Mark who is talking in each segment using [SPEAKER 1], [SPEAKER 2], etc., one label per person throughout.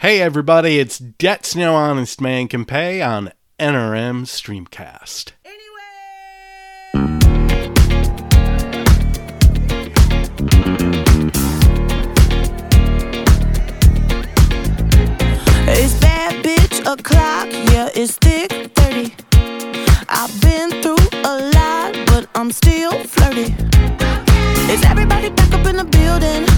[SPEAKER 1] Hey everybody, it's Debts No Honest Man Can Pay on NRM Streamcast.
[SPEAKER 2] It's bad bitch o'clock, yeah, it's thick 30. I've been through a lot, but I'm still flirty. Is everybody back up in the building?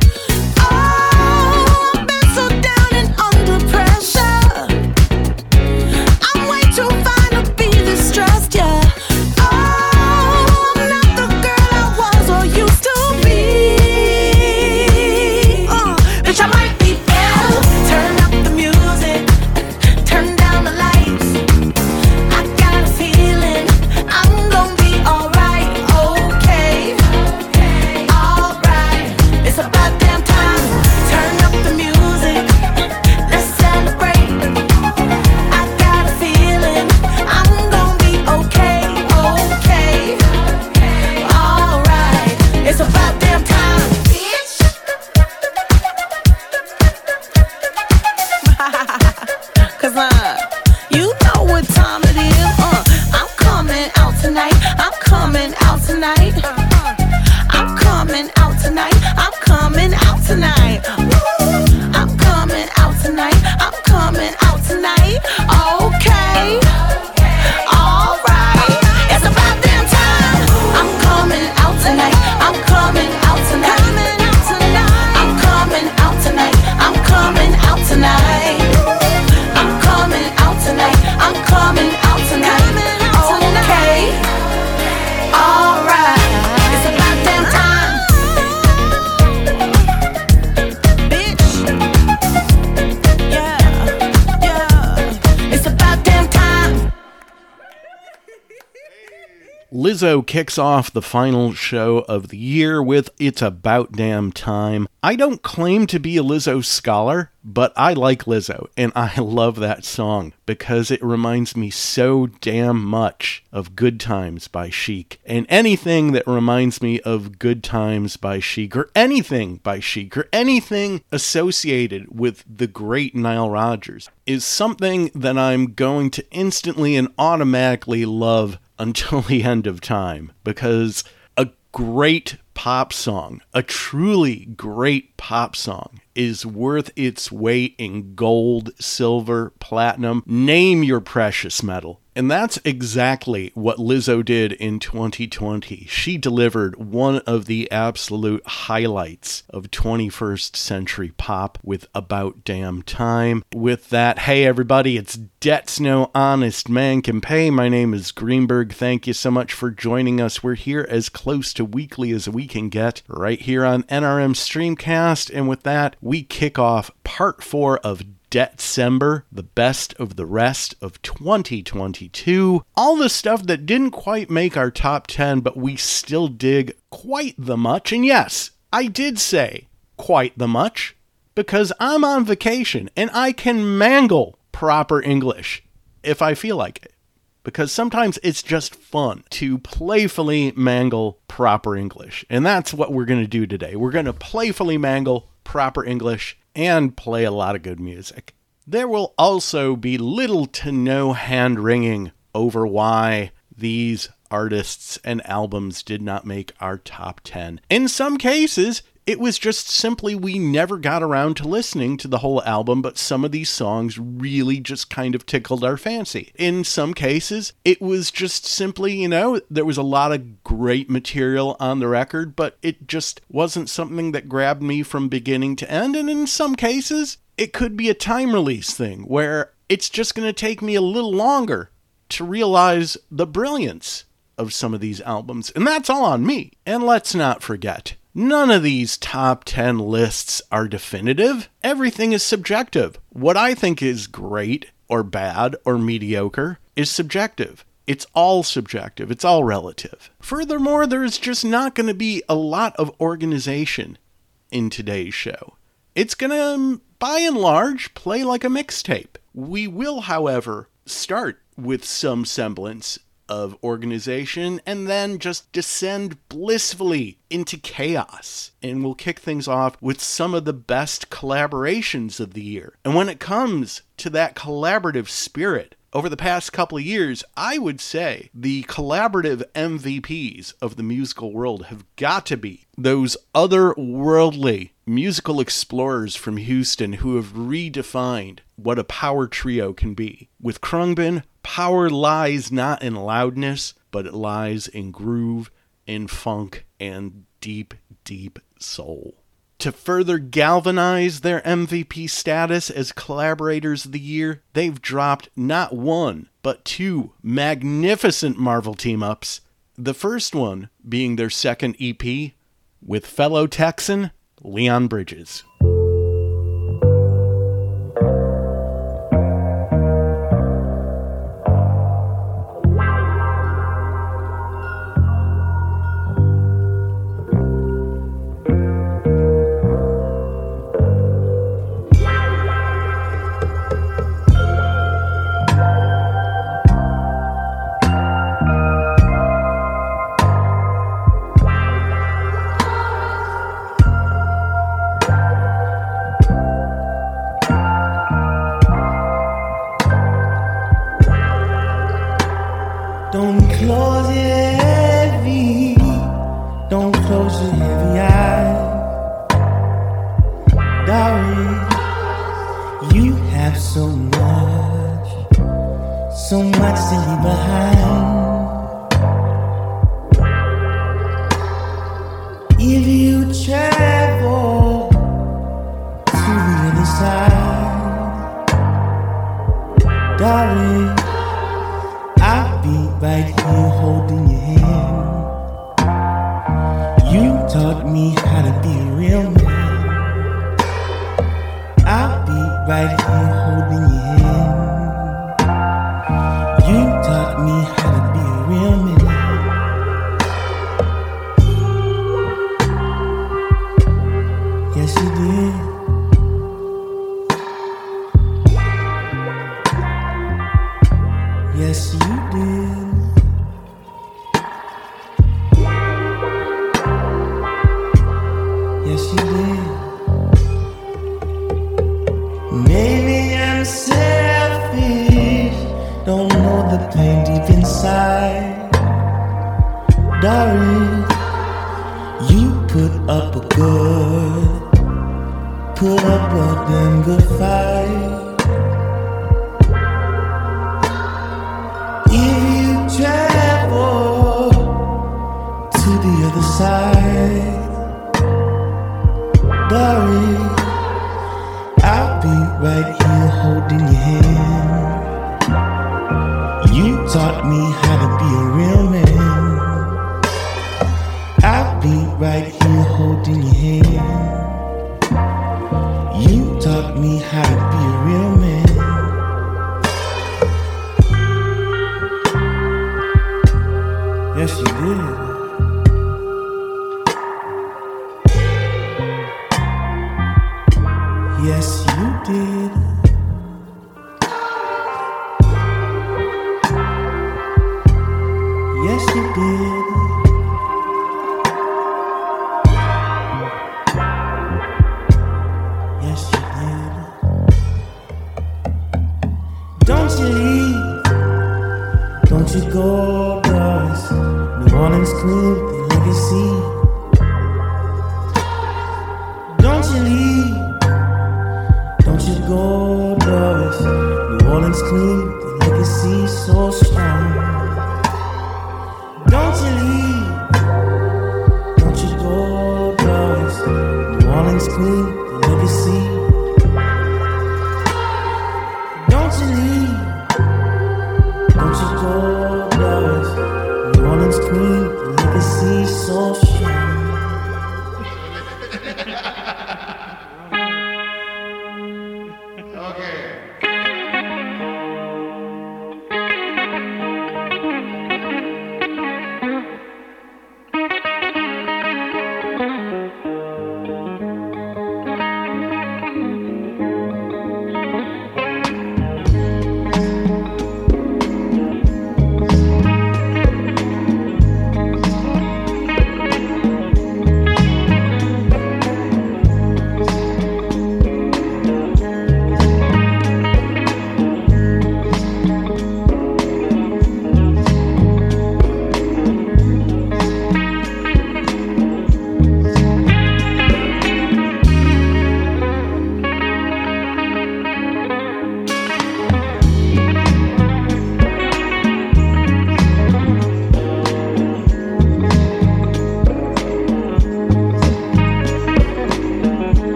[SPEAKER 1] Lizzo kicks off the final show of the year with It's About Damn Time. I don't claim to be a Lizzo scholar, but I like Lizzo, and I love that song because it reminds me so damn much of Good Times by Chic. And anything that reminds me of Good Times by Chic, or anything by Chic, or anything associated with the great Nile Rodgers, is something that I'm going to instantly and automatically love until the end of time because a great pop song, a truly great pop song, is worth its weight in gold, silver, platinum, name your precious metal. And that's exactly what Lizzo did in 2020. She delivered one of the absolute highlights of 21st century pop with About Damn Time. With that, hey everybody, it's Debts No Honest Man Can Pay. My name is Greenberg. Thank you so much for joining us. We're here as close to weekly as we can get right here on NRM Streamcast. And with that, we kick off part four of December, the best of the rest of 2022. All the stuff that didn't quite make our top 10, but we still dig quite the much. And yes, I did say quite the much because I'm on vacation and I can mangle proper English if I feel like it. Because sometimes it's just fun to playfully mangle proper English. And that's what we're going to do today. We're going to playfully mangle proper English and play a lot of good music. There will also be little to no hand wringing over why these artists and albums did not make our top 10. In some cases, it was just simply we never got around to listening to the whole album, but some of these songs really just kind of tickled our fancy. In some cases, it was just simply, you know, there was a lot of great material on the record, but it just wasn't something that grabbed me from beginning to end. And in some cases, it could be a time release thing where it's just going to take me a little longer to realize the brilliance of some of these albums. And that's all on me. And let's not forget, None of these top 10 lists are definitive. Everything is subjective. What I think is great or bad or mediocre is subjective. It's all subjective, it's all relative. Furthermore, there's just not going to be a lot of organization in today's show. It's going to, by and large, play like a mixtape. We will, however, start with some semblance of organization and then just descend blissfully into chaos. And we'll kick things off with some of the best collaborations of the year. And when it comes to that collaborative spirit, over the past couple of years, I would say the collaborative MVPs of the musical world have got to be those otherworldly musical explorers from Houston who have redefined what a power trio can be. With Khruangbin, power lies not in loudness, but it lies in groove, in funk, and deep, deep soul to further galvanize their MVP status as collaborators of the year, they've dropped not one, but two magnificent Marvel team ups. The first one being their second EP with fellow Texan Leon Bridges.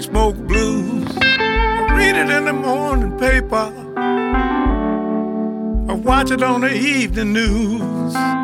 [SPEAKER 3] Gunsmoke blues. I read it in the morning paper. I watch it on the evening news.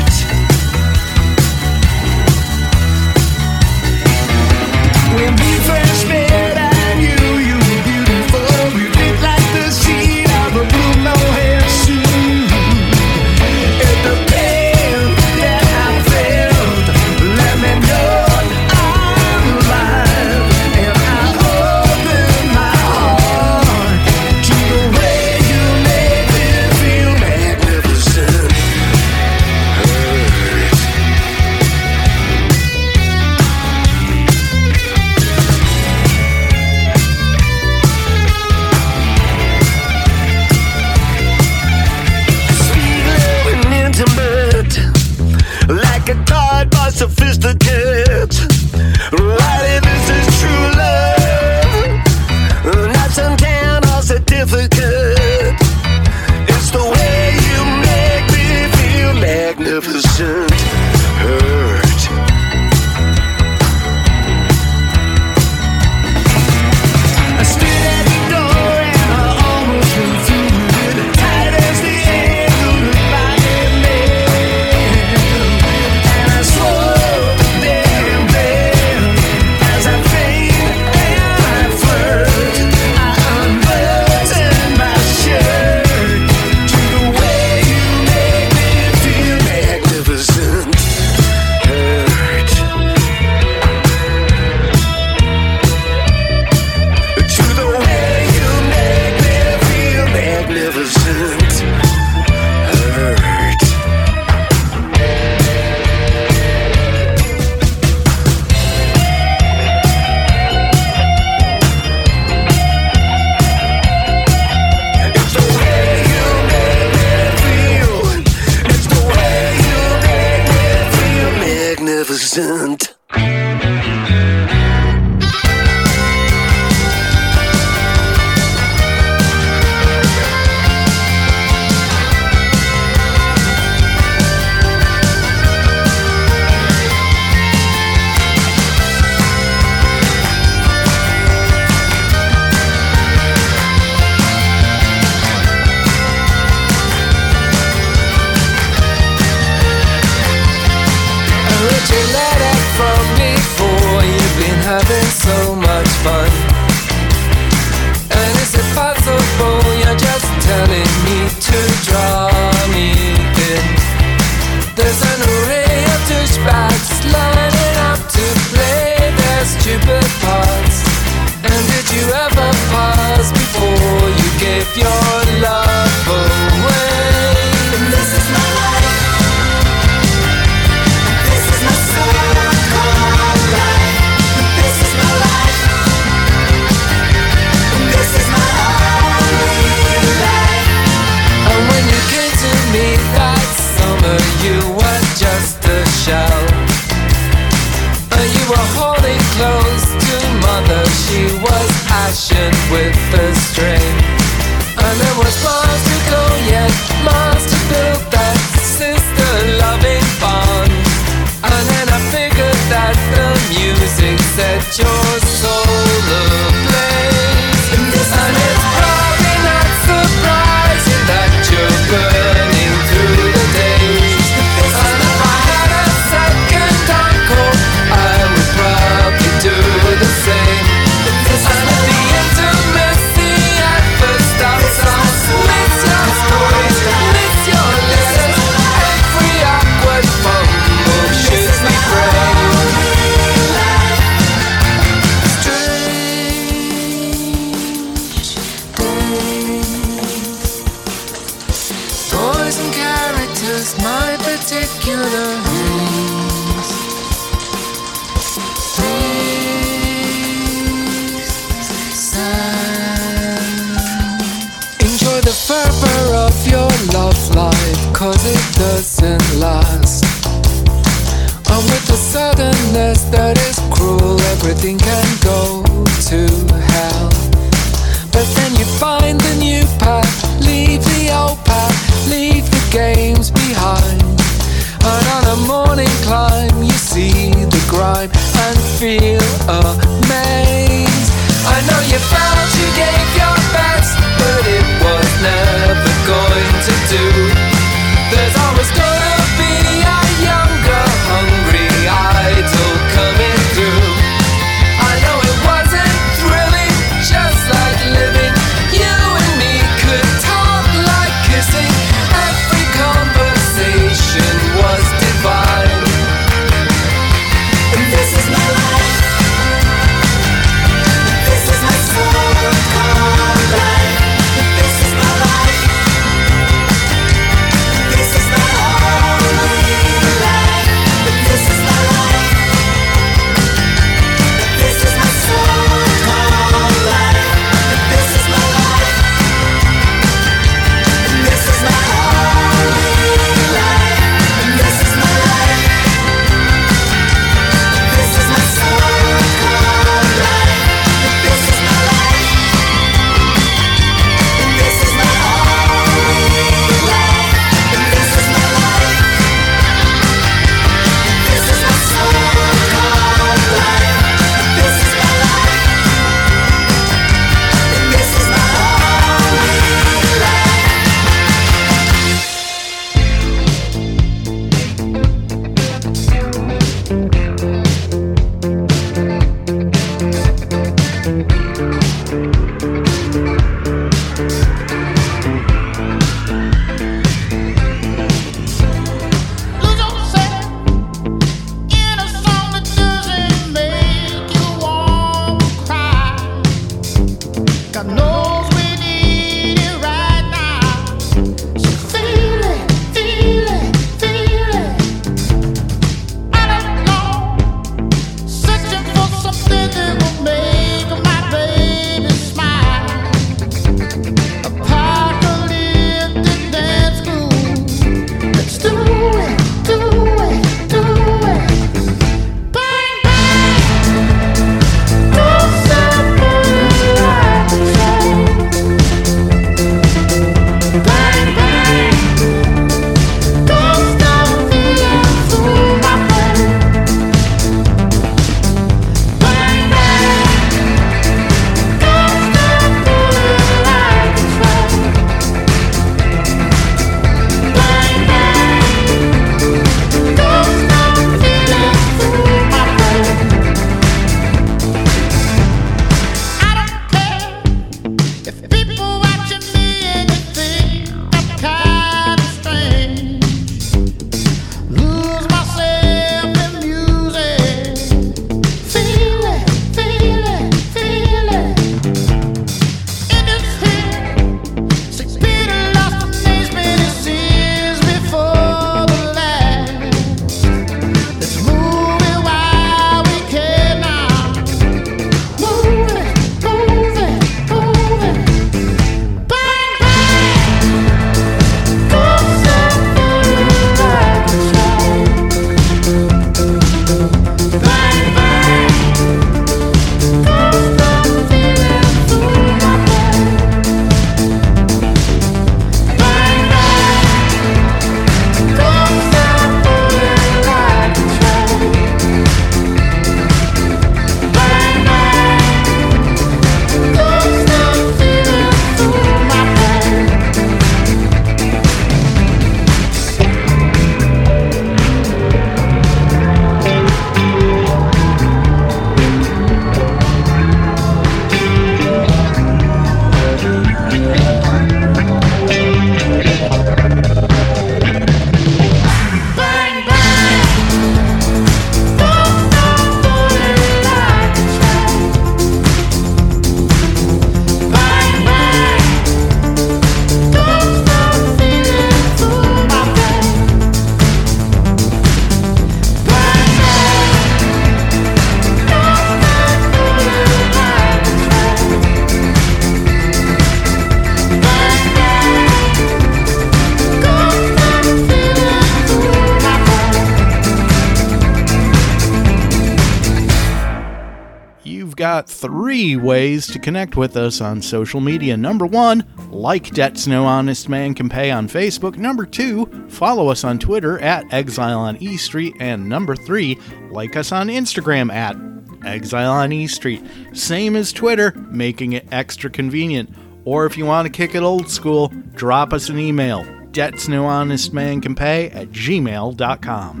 [SPEAKER 1] Ways to connect with us on social media. Number one, like Debts No Honest Man Can Pay on Facebook. Number two, follow us on Twitter at Exile on E Street. And number three, like us on Instagram at Exile on E Street. Same as Twitter, making it extra convenient. Or if you want to kick it old school, drop us an email. Debts no honest man can pay at gmail.com.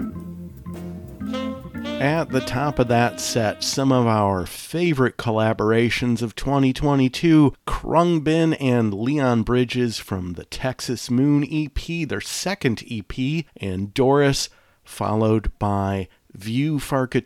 [SPEAKER 1] At the top of that set, some of our favorite collaborations of 2022 Khruangbin and Leon Bridges from the Texas Moon EP, their second EP, and Doris, followed by Vieux Farka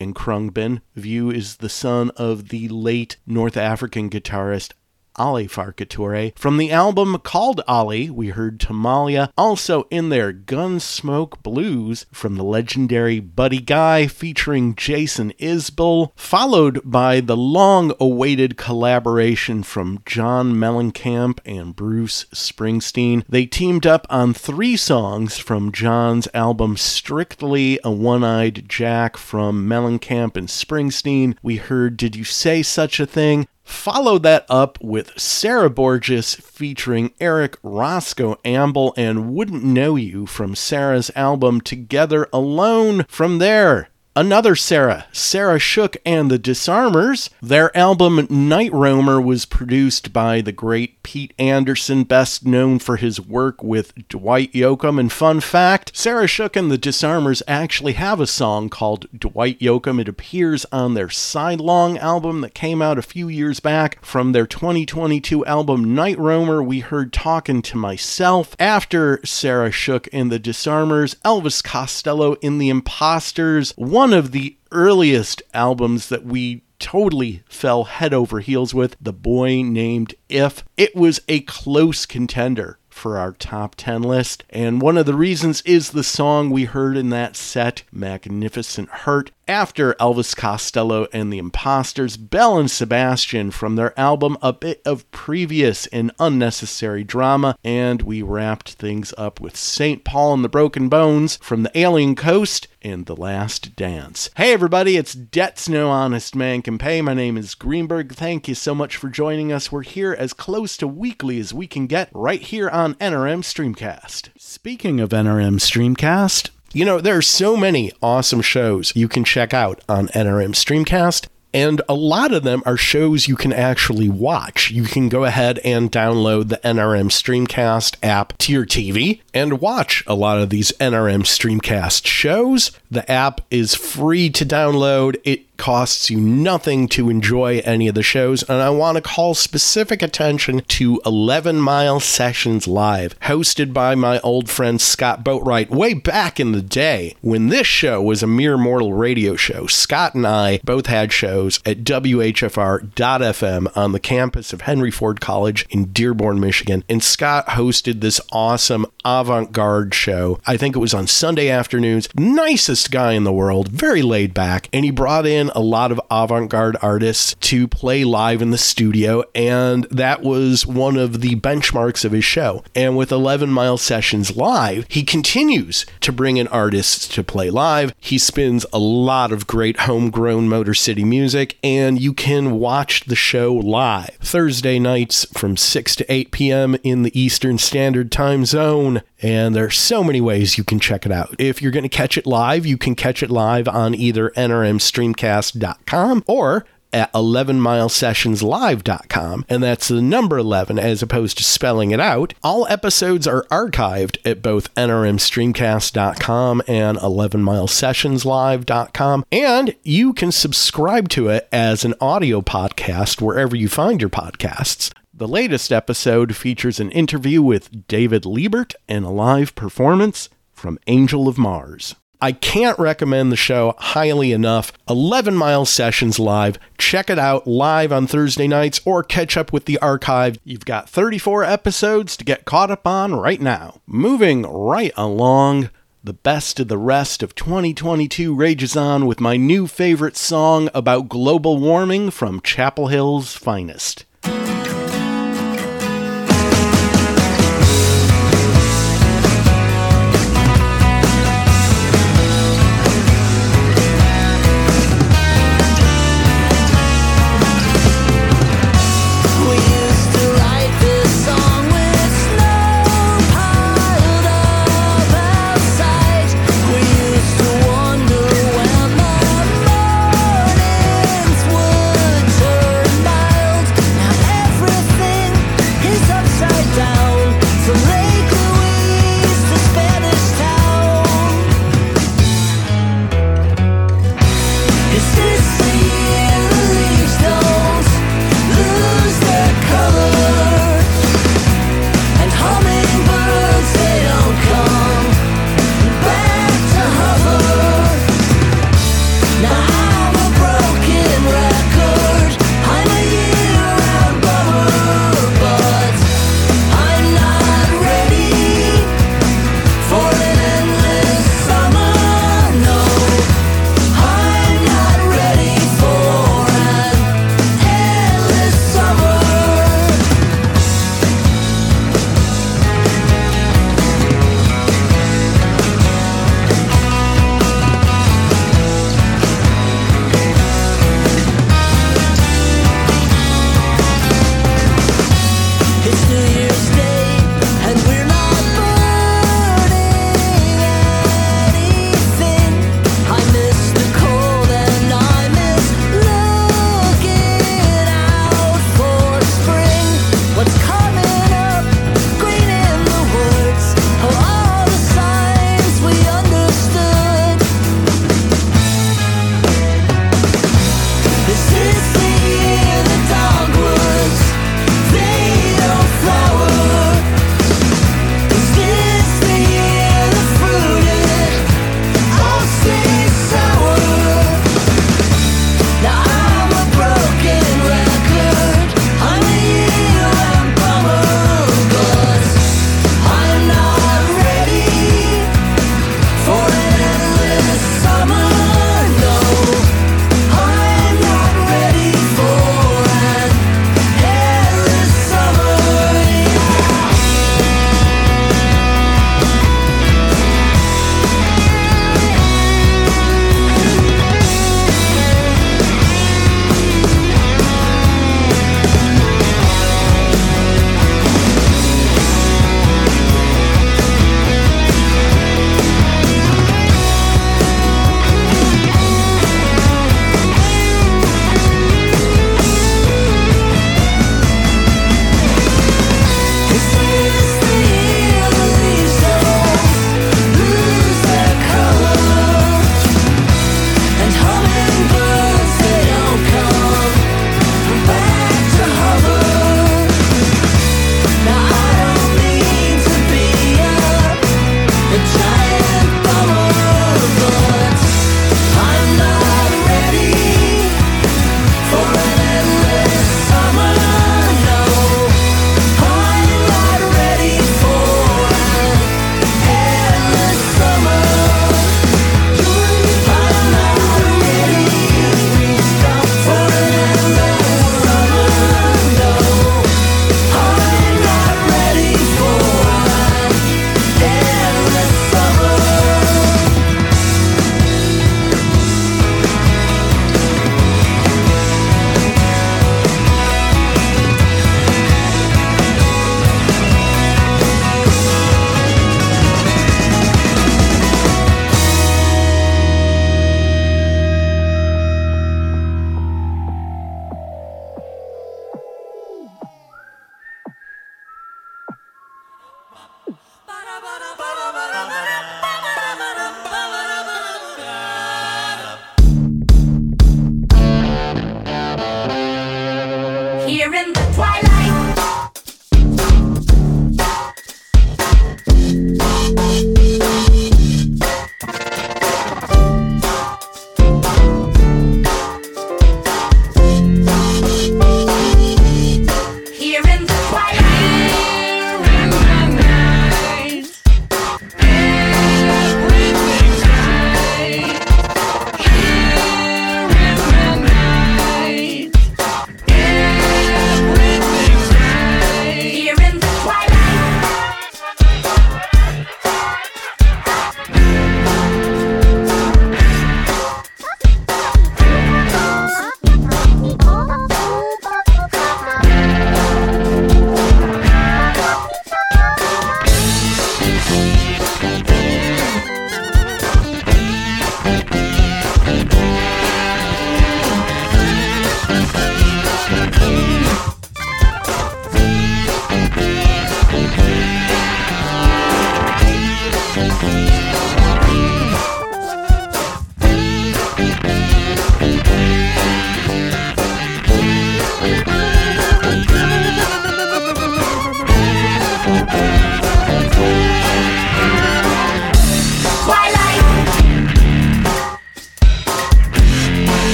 [SPEAKER 1] In Khruangbin, Vieux is the son of the late North African guitarist Ali Farka Touré From the album called Ali, we heard Tamalia. Also in their Gunsmoke Blues from the legendary Buddy Guy featuring Jason Isbell, followed by the long awaited collaboration from John Mellencamp and Bruce Springsteen. They teamed up on three songs from John's album Strictly a One Eyed Jack from Mellencamp and Springsteen. We heard Did You Say Such a Thing? Follow that up with Sarah Borges featuring Eric Roscoe Ambel and Wouldn't Know You from Sarah's album Together Alone. From there, Another Sarah, Sarah Shook and the Disarmers. Their album Night Roamer was produced by the great Pete Anderson, best known for his work with Dwight Yoakam. And fun fact Sarah Shook and the Disarmers actually have a song called Dwight Yoakam. It appears on their Sidelong album that came out a few years back. From their 2022 album Night Roamer, we heard Talking to Myself. After Sarah Shook and the Disarmers, Elvis Costello in The Imposters. One of the earliest albums that we totally fell head over heels with, The Boy Named If. It was a close contender for our top 10 list. And one of the reasons is the song we heard in that set, Magnificent Hurt. After Elvis Costello and the Imposters, Belle and Sebastian from their album A Bit of Previous and Unnecessary Drama, and we wrapped things up with St. Paul and the Broken Bones from the Alien Coast and The Last Dance. Hey everybody, it's Debts No Honest Man Can Pay. My name is Greenberg. Thank you so much for joining us. We're here as close to weekly as we can get right here on NRM Streamcast. Speaking of NRM Streamcast, you know, there are so many awesome shows you can check out on NRM Streamcast. And a lot of them are shows you can actually watch. You can go ahead and download the NRM Streamcast app to your TV and watch a lot of these NRM Streamcast shows. The app is free to download. It costs you nothing to enjoy any of the shows, and I want to call specific attention to 11 Mile Sessions Live, hosted by my old friend Scott Boatwright way back in the day when this show was a mere mortal radio show. Scott and I both had shows at WHFR.FM on the campus of Henry Ford College in Dearborn, Michigan, and Scott hosted this awesome avant garde show. I think it was on Sunday afternoons. Nicest guy in the world, very laid back, and he brought in a lot of avant garde artists to play live in the studio, and that was one of the benchmarks of his show. And with 11 Mile Sessions Live, he continues to bring in artists to play live. He spins a lot of great homegrown Motor City music, and you can watch the show live Thursday nights from 6 to 8 p.m. in the Eastern Standard Time Zone. And there's so many ways you can check it out. If you're going to catch it live, you can catch it live on either nrmstreamcast.com or at 11milesessionslive.com, and that's the number 11 as opposed to spelling it out. All episodes are archived at both nrmstreamcast.com and 11milesessionslive.com, and you can subscribe to it as an audio podcast wherever you find your podcasts. The latest episode features an interview with David Liebert and a live performance from Angel of Mars. I can't recommend the show highly enough. 11 Mile Sessions Live. Check it out live on Thursday nights or catch up with the archive. You've got 34 episodes to get caught up on right now. Moving right along. The best of the rest of 2022 rages on with my new favorite song about global warming from Chapel Hill's finest.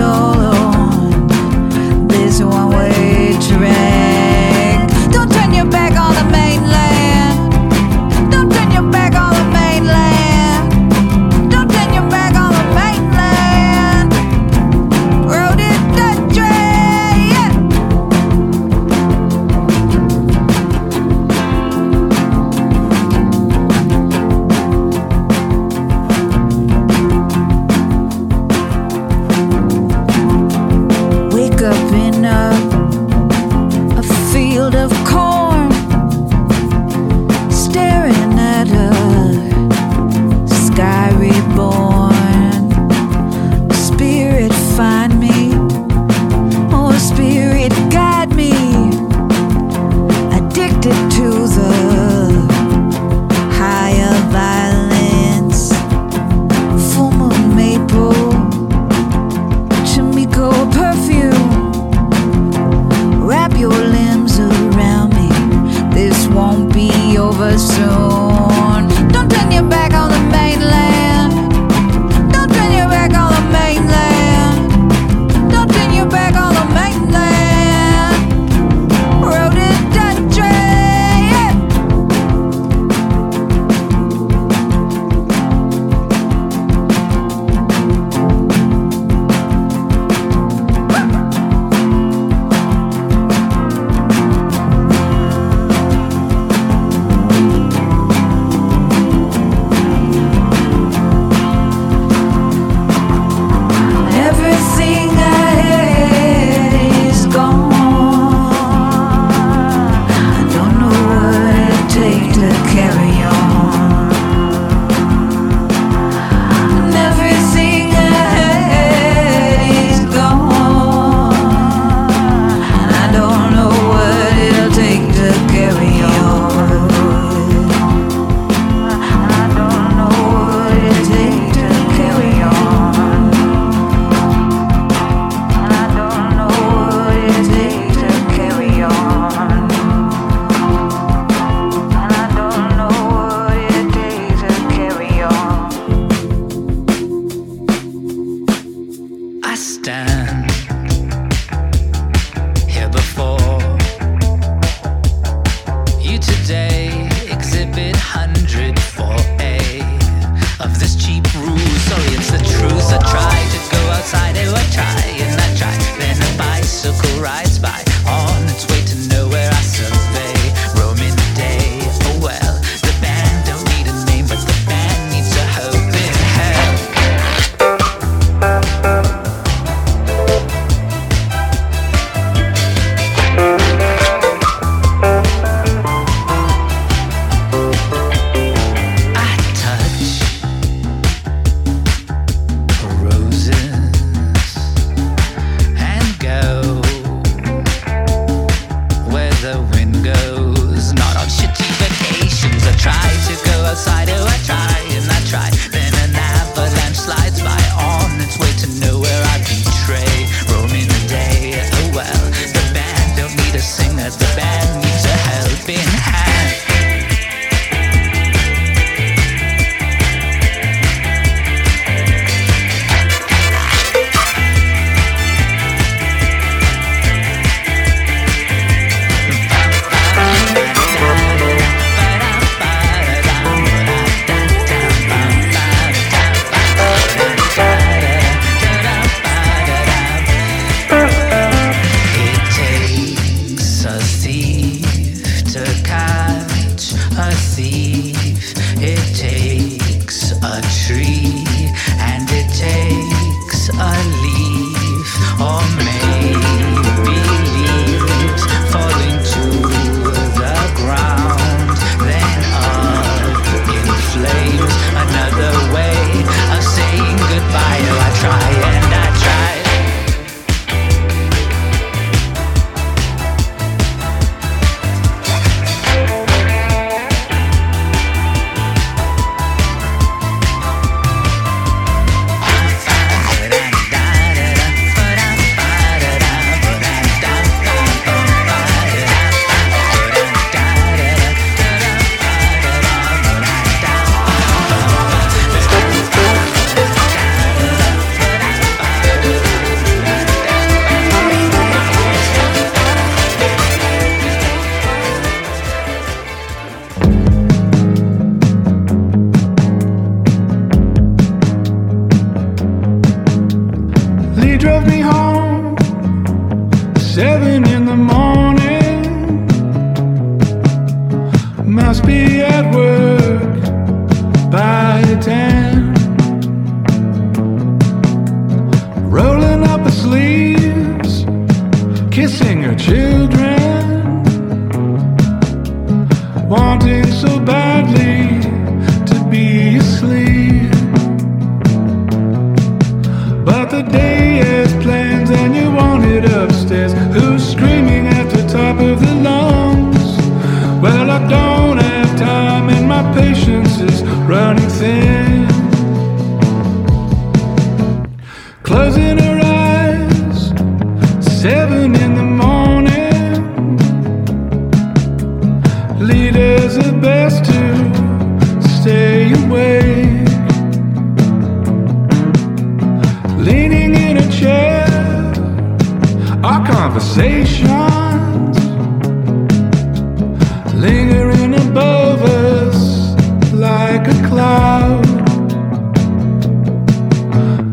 [SPEAKER 4] all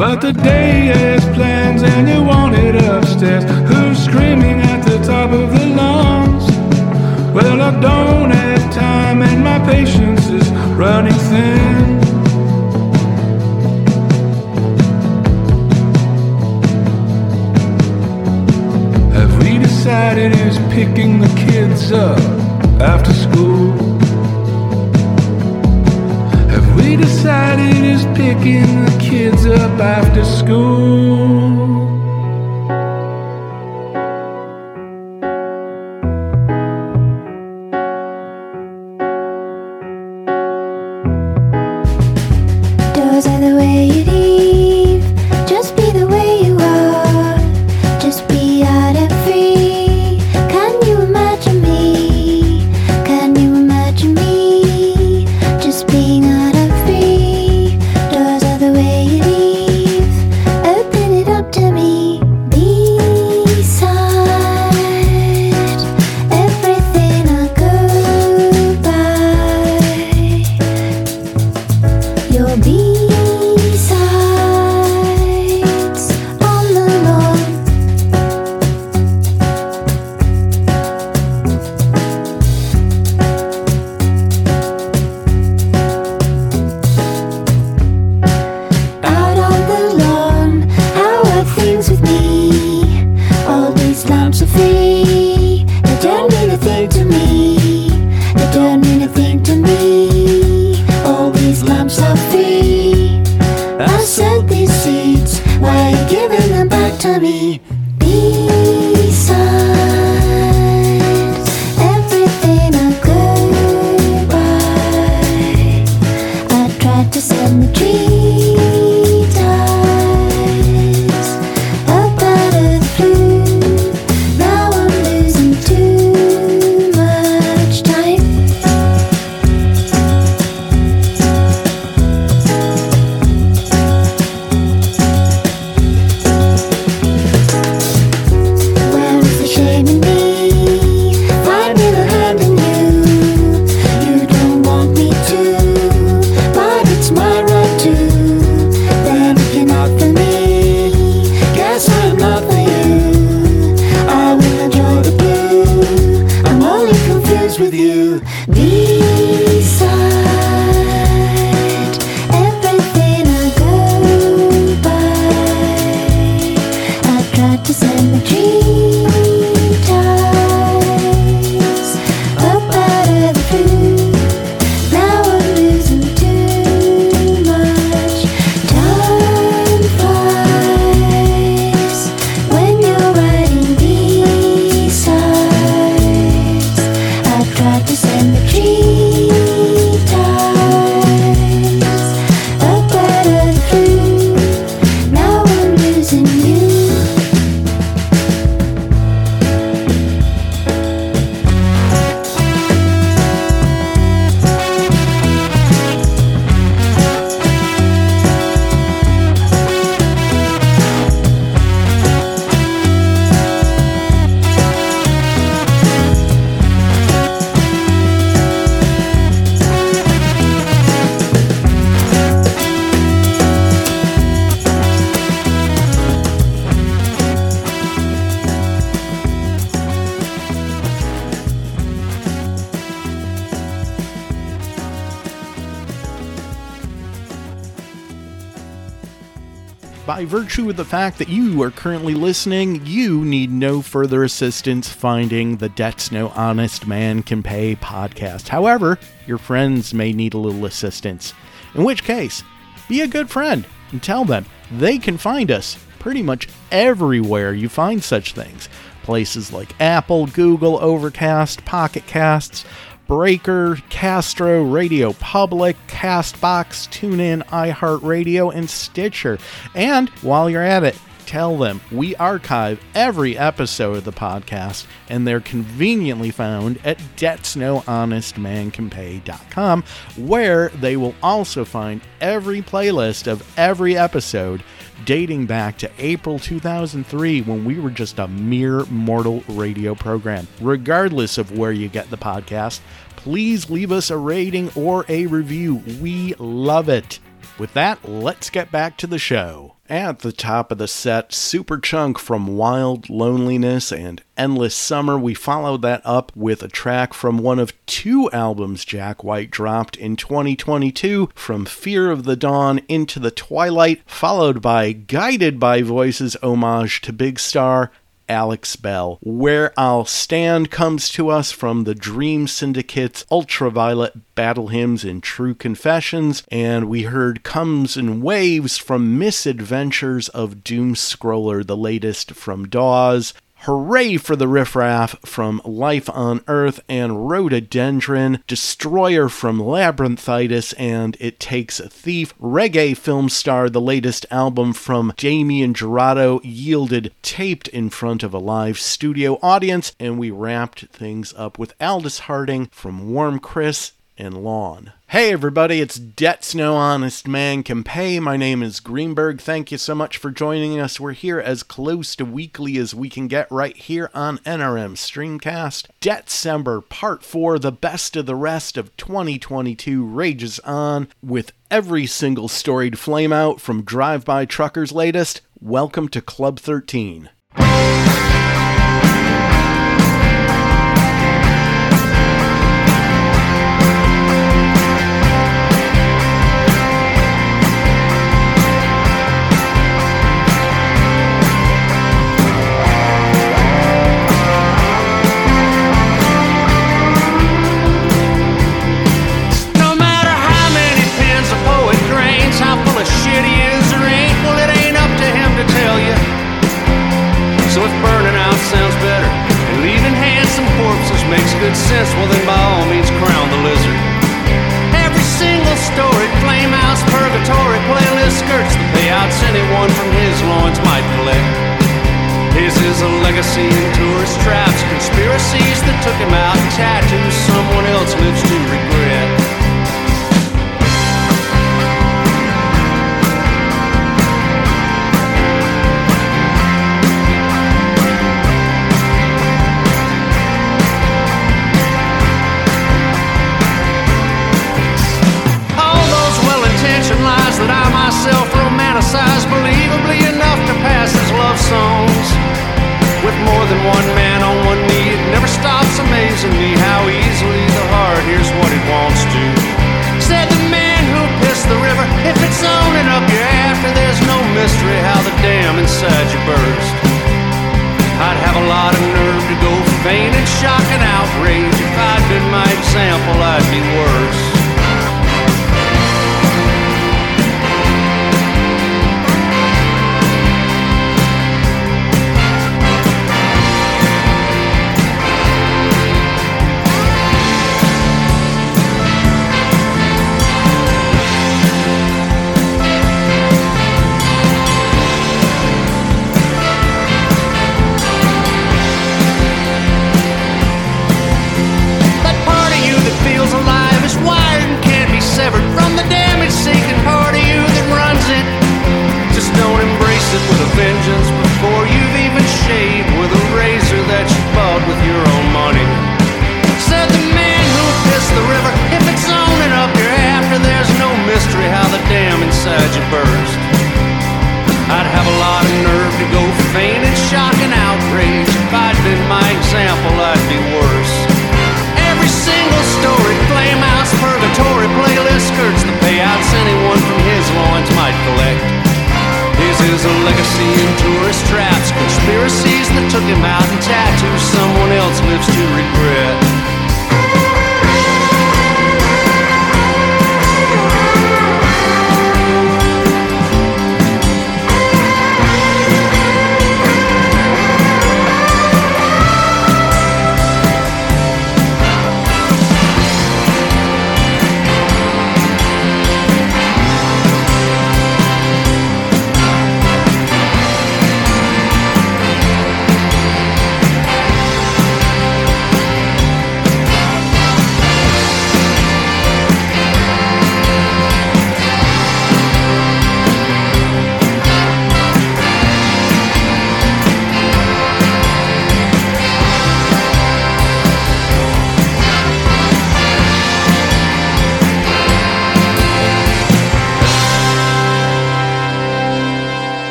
[SPEAKER 5] But the day
[SPEAKER 6] has plans and you want it upstairs. Who's screaming at the top of the lungs? Well, I don't have time and my patience is running thin. Have we decided who's picking the kids up after school? Have we decided who's picking the kids up after school?
[SPEAKER 7] Are
[SPEAKER 1] currently listening, you need no further assistance finding the Debts No Honest Man Can Pay podcast. However, your friends may need a little assistance. In which case, be a good friend and tell them they can find us pretty much everywhere you find such things. Places like Apple, Google, Overcast, Pocket Casts, Breaker, Castro, Radio Public, Castbox, TuneIn, iHeartRadio, and Stitcher. And while you're at it, tell them we archive every episode of the podcast and they're conveniently found at debtsnohonestmancanpay.com where they will also find every playlist of every episode dating back to April 2003 when we were just a mere mortal radio program. Regardless of where you get the podcast, please leave us a rating or a review. We love it. With that, let's get back to the show. At the top of the set, Superchunk from Wild Loneliness and Endless Summer. We followed that up with a track from one of two albums Jack White dropped in 2022 from Fear of the Dawn into the Twilight, followed by Guided by Voices homage to Big Star Alex Bell. Where I'll Stand comes to us from the Dream Syndicate's Ultraviolet Battle Hymns and True Confessions, and we heard Comes in Waves from Misadventures of Doom Scroller, the latest from Dawes. Hurray for the Riff Raff from Life on Earth and Rhododendron, Destroyer from Labyrinthitis and It Takes a Thief, Reggae Film Star, the latest album from Damien Jurado, yielded taped in front of a live studio audience, and we wrapped things up with Aldous Harding from Warm Chris and Lawn. Hey everybody, it's Debts No Honest Man Can Pay. My name is Greenberg. Thank you so much for joining us. We're here as close to weekly as we can get right here on NRM Streamcast. December Part 4, the best of the rest of 2022 rages on with every single storied flameout from Drive By Truckers' latest. Welcome to Club 13.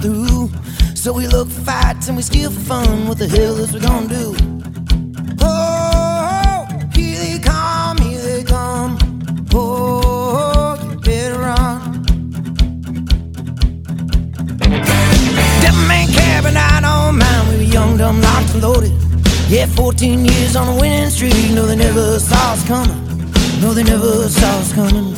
[SPEAKER 8] through. So we look for fights and we steal for fun. What the hell is we gonna do? Oh, here they come, here they come. Oh, you better run. Devil man cabin I don't mind. We were young, dumb, locked and loaded. Yeah, 14 years on a winning streak. No, they never saw us coming. No, they never saw us coming.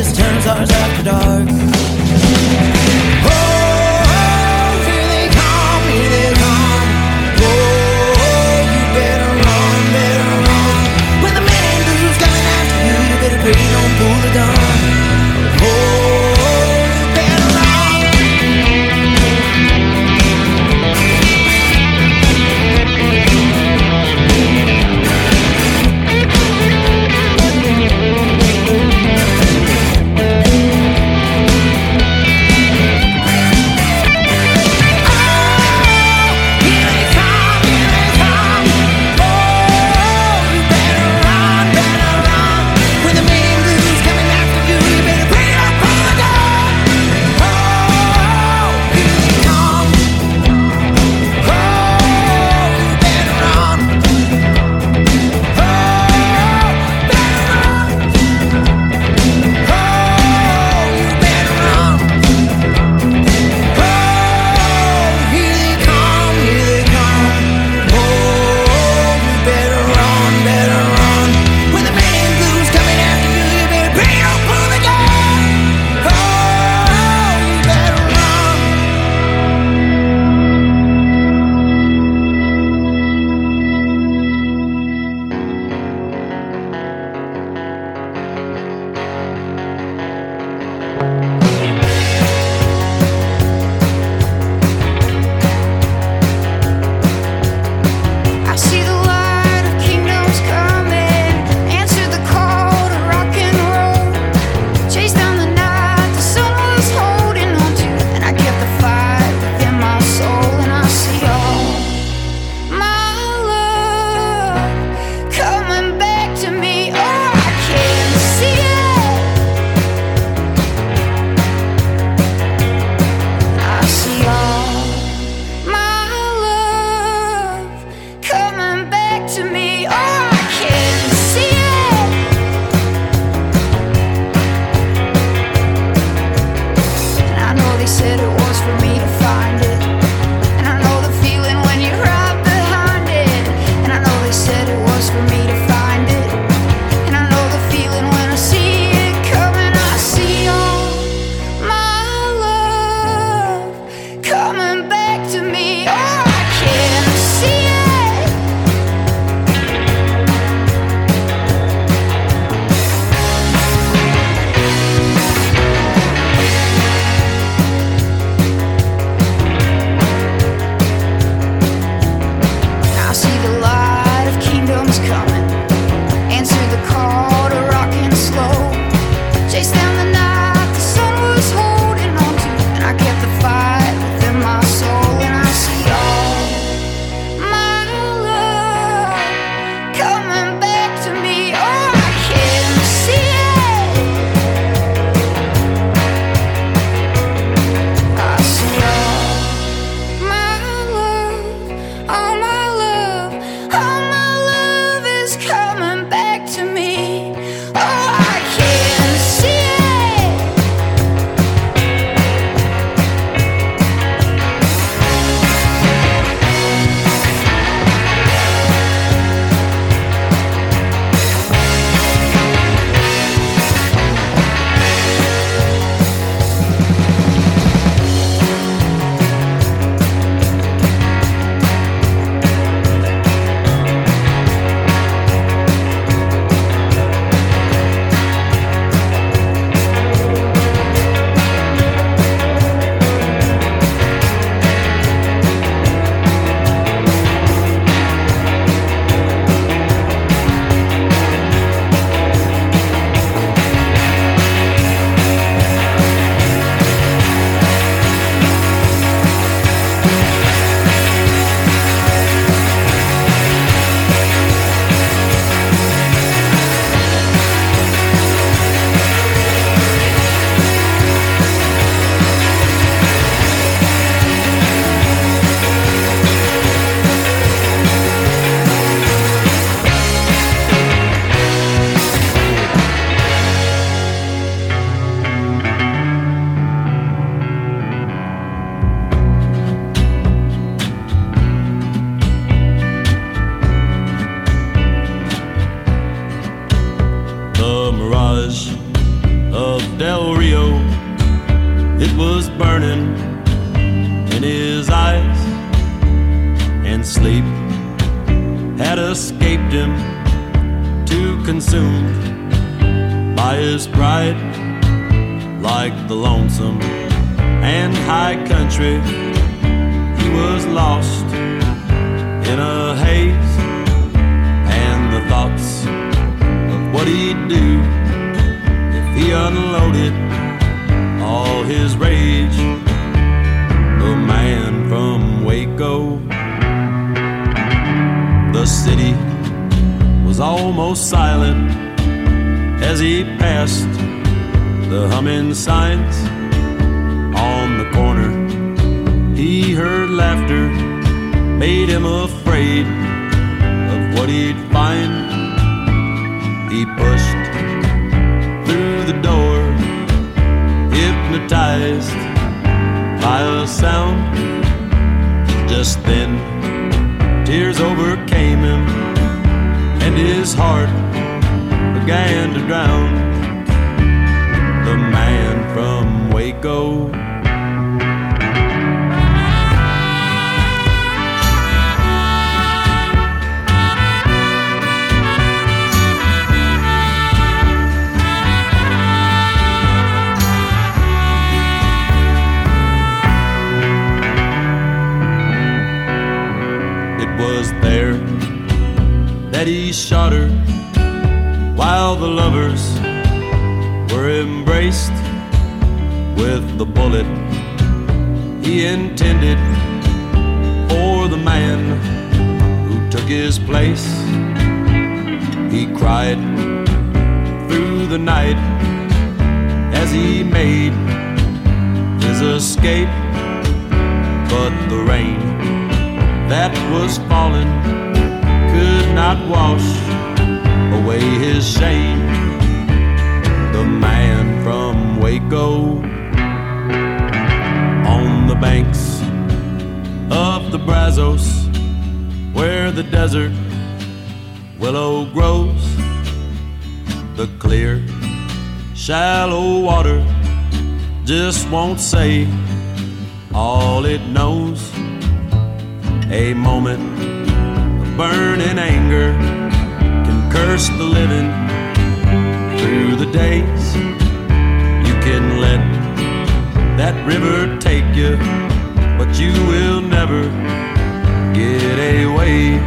[SPEAKER 8] This turns ours after dark. of Del Rio. It was burning in his eyes, and sleep had
[SPEAKER 9] escaped him, too consumed by his pride, like the lonesome and high country. He was lost in a haze, and the thoughts of what he'd do he unloaded all his rage. The man from Waco, the city was almost silent as he passed the humming signs on the corner. He heard laughter, made him afraid of what he'd find. He pushed the door, hypnotized by a sound. Just then, tears overcame him, and his heart began to drown. The man from Waco. Shot her while the lovers were embraced with the bullet he intended for the man who took his place. He cried through the night as he made his escape, but the rain that was falling not wash away his shame. The man from Waco on the banks of the Brazos, where the desert willow grows, the clear, shallow water just won't say all it knows. A moment of burning anger can curse the living through the days. You can let that river take you, but you will never get away.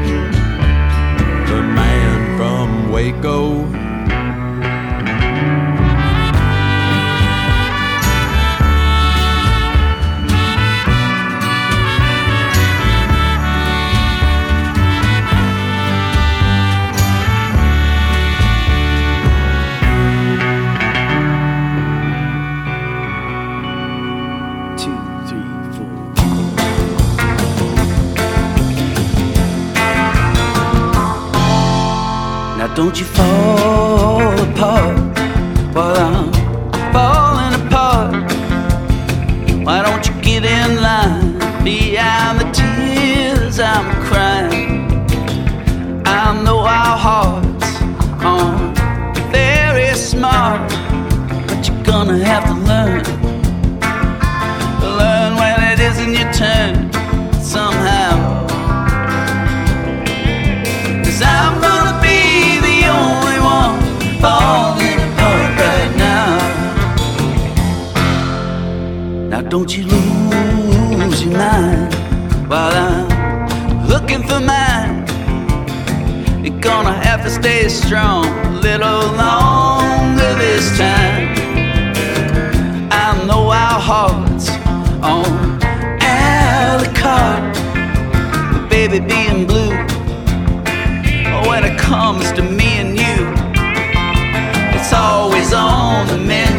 [SPEAKER 9] The man from Waco.
[SPEAKER 10] Don't you fall apart while I'm falling apart. Why don't you get in line behind the tears I'm crying? I know our hearts aren't very smart, but you're gonna have don't you lose your mind while I'm looking for mine. You're gonna have to stay strong a little longer this time. I know our hearts on a la carte, baby being blue. When it comes to me and you, it's always on the menu.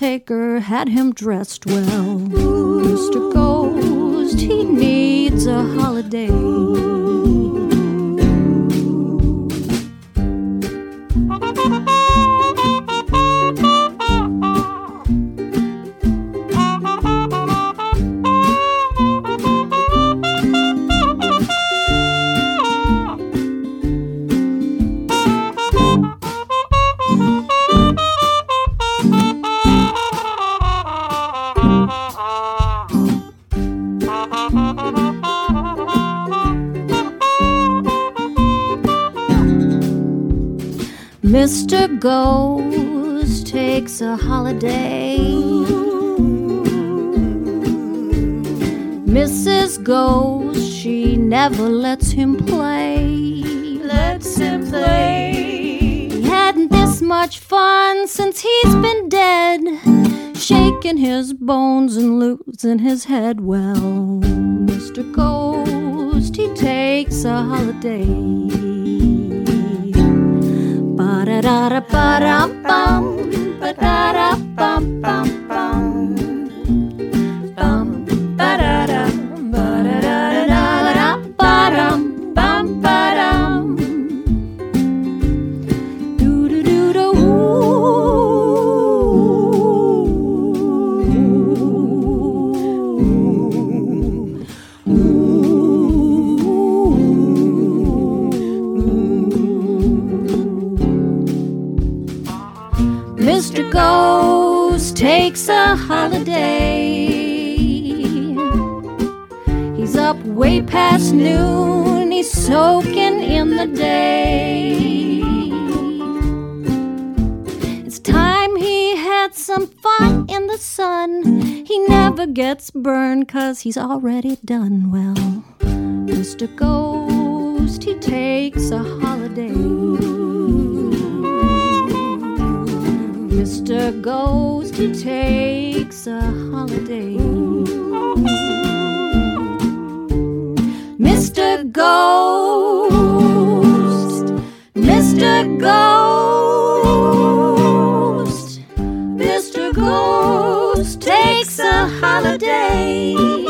[SPEAKER 11] caretaker had
[SPEAKER 12] him dressed well. Mr. Ghost, he needs a holiday. goes, takes a holiday. Mrs. Goes, she never lets him play.
[SPEAKER 13] Lets him play.
[SPEAKER 12] He hadn't this much fun since he's been dead, shaking his bones and losing his head well. because he's already done well. Mr. Ghost, he takes a holiday. Mr. Ghost, he takes a holiday. Mr. Ghost, Mr. Ghost. holiday.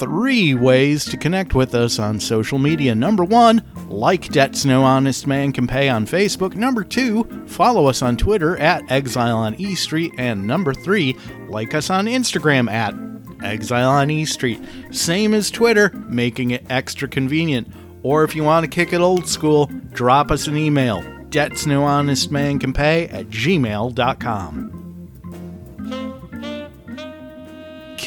[SPEAKER 1] Three ways to connect with us on social media. Number one, like Debts No Honest Man Can Pay on Facebook. Number two, follow us on Twitter at Exile on E Street. And number three, like us on Instagram at Exile on E Street. Same as Twitter, making it extra convenient. Or if you want to kick it old school, drop us an email. Debts No Honest Man Can Pay at gmail.com.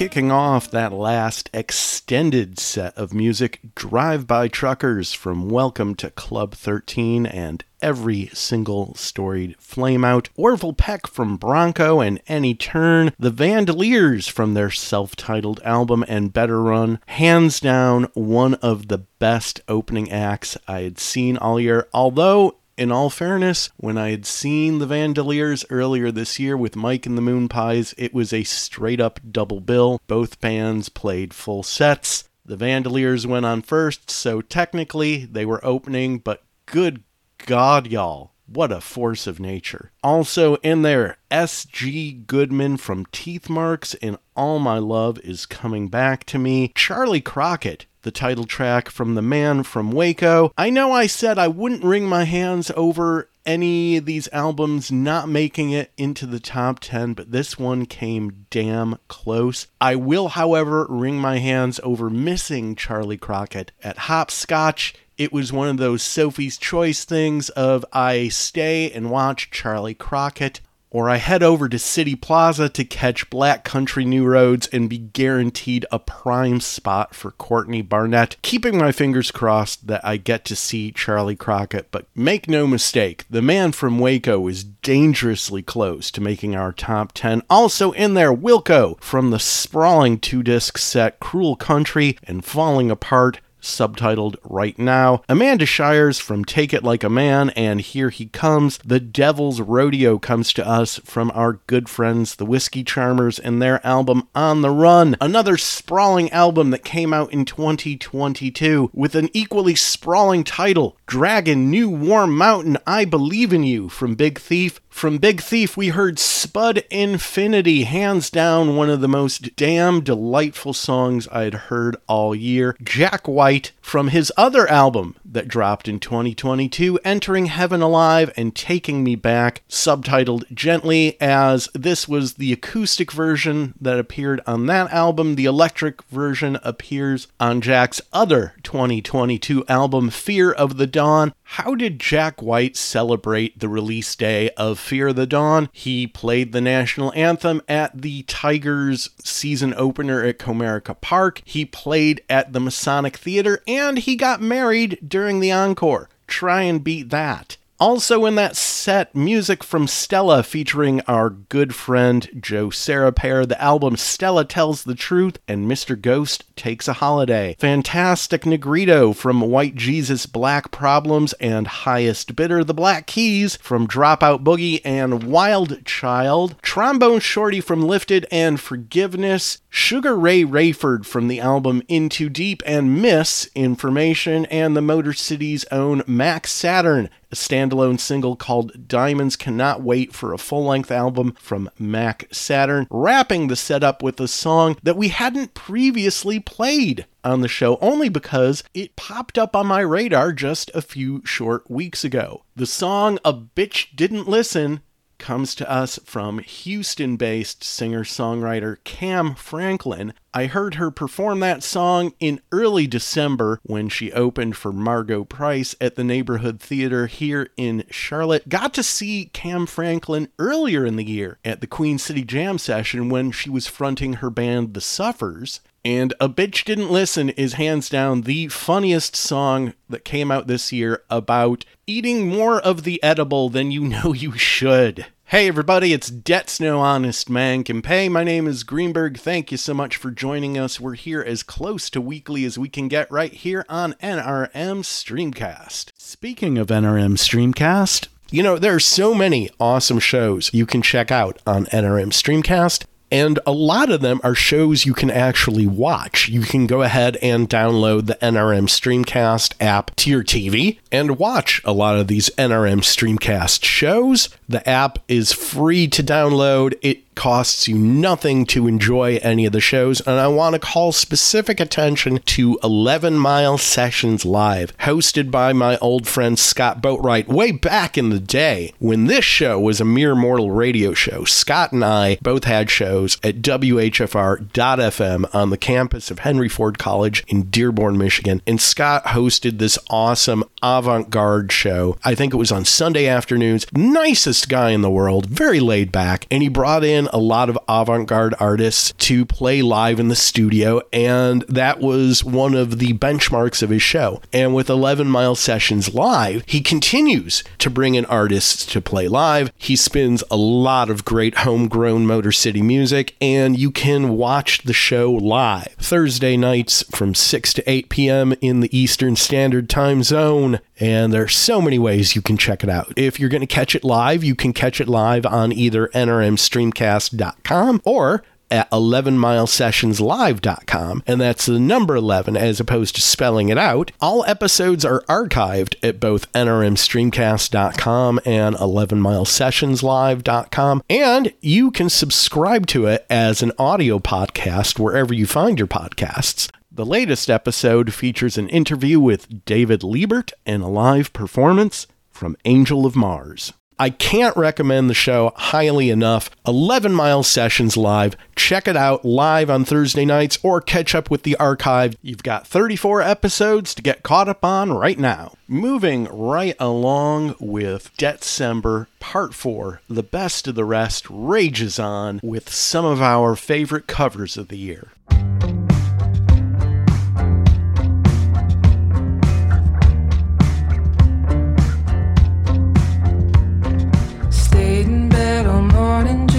[SPEAKER 1] kicking off that last extended set of music, Drive By Truckers from Welcome to Club 13 and every single storied flameout, Orville Peck from Bronco and Any Turn, the Vandaliers from their self titled album and Better Run, hands down one of the best opening acts I had seen all year, although in all fairness, when I had seen the Vandaliers earlier this year with Mike and the Moon Pies, it was a straight up double bill. Both bands played full sets. The Vandaliers went on first, so technically they were opening, but good God, y'all. What a force of nature. Also in there, S.G. Goodman from Teeth Marks and All My Love is Coming Back to Me. Charley Crockett, the title track from The Man from Waco. I know I said I wouldn't wring my hands over any of these albums not making it into the top 10, but this one came damn close. I will, however, wring my hands over missing Charley Crockett at Hopscotch. It was one of those Sophie's Choice things of I stay and watch Charley Crockett, or I head over to City Plaza to catch Black Country New Roads and be guaranteed a prime spot for Courtney Barnett, keeping my fingers crossed that I get to see Charley Crockett. But make no mistake, the man from Waco is dangerously close to making our top 10. Also in there, Wilco from the sprawling two disc set Cruel Country and Falling Apart subtitled Right Now. Amanda Shires from Take It Like a Man and Here He Comes. The Devil's Rodeo comes to us from our good friends, the Whiskey Charmers, and their album On the Run. Another sprawling album that came out in 2022 with an equally sprawling title Dragon New Warm Mountain I Believe in You from Big Thief. From Big Thief, we heard Spud Infinity, hands down one of the most damn delightful songs I had heard all year. Jack White, right from his other album that dropped in 2022, Entering Heaven Alive and Taking Me Back, subtitled Gently, as this was the acoustic version that appeared on that album. The electric version appears on Jack's other 2022 album, Fear of the Dawn. How did Jack White celebrate the release day of Fear of the Dawn? He played the national anthem at the Tigers season opener at Comerica Park. He played at the Masonic Theater and he got married during the encore. Try and beat that. Also in that set, music from Stella featuring our good friend Joe Sarapair. The album Stella Tells the Truth and Mr. Ghost Takes a Holiday. Fantastic Negrito from White Jesus Black Problems and Highest Bidder. The Black Keys from Dropout Boogie and Wild Child. Trombone Shorty from Lifted and Forgiveness. Sugar Ray Rayford from the album In Too Deep and Miss Information and the Motor City's own Mac Saturn a standalone single called Diamonds Cannot Wait for a full length album from Mac Saturn, wrapping the setup with a song that we hadn't previously played on the show only because it popped up on my radar just a few short weeks ago. The song A Bitch Didn't Listen comes to us from Houston based singer songwriter Kam Franklin. I heard her perform that song in early December when she opened for Margo Price at the Neighborhood Theater here in Charlotte. Got to see Kam Franklin earlier in the year at the Queen City Jam session when she was fronting her band The Suffers. And A Bitch Didn't Listen is hands down the funniest song that came out this year about eating more of the edible than you know you should. Hey everybody, it's Debt's No Honest Man Can Pay. My name is Greenberg. Thank you so much for joining us. We're here as close to weekly as we can get right here on NRM Streamcast. Speaking of NRM Streamcast, you know, there are so many awesome shows you can check out on NRM Streamcast. And a lot of them are shows you can actually watch. You can go ahead and download the NRM Streamcast app to your TV and watch a lot of these NRM Streamcast shows. The app is free to download. It costs you nothing to enjoy any of the shows, and I want to call specific attention to 11 Mile Sessions Live, hosted by my old friend Scott Boatwright way back in the day when this show was a mere mortal radio show. Scott and I both had shows at WHFR.FM on the campus of Henry Ford College in Dearborn, Michigan, and Scott hosted this awesome avant garde show. I think it was on Sunday afternoons. Nicest guy in the world, very laid back, and he brought in a lot of avant garde artists to play live in the studio, and that was one of the benchmarks of his show. And with 11 Mile Sessions Live, he continues to bring in artists to play live. He spins a lot of great homegrown Motor City music, and you can watch the show live Thursday nights from 6 to 8 p.m. in the Eastern Standard Time Zone. And there's so many ways you can check it out. If you're going to catch it live, you can catch it live on either nrmstreamcast.com or at 11milesessionslive.com, and that's the number 11 as opposed to spelling it out. All episodes are archived at both nrmstreamcast.com and 11milesessionslive.com, and you can subscribe to it as an audio podcast wherever you find your podcasts. The latest episode features an interview with David Liebert and a live performance from Angel of Mars. I can't recommend the show highly enough. 11 Mile Sessions Live. Check it out live on Thursday nights or catch up with the archive. You've got 34 episodes to get caught up on right now. Moving right along with December Part 4, The Best of the Rest rages on with some of our favorite covers of the year.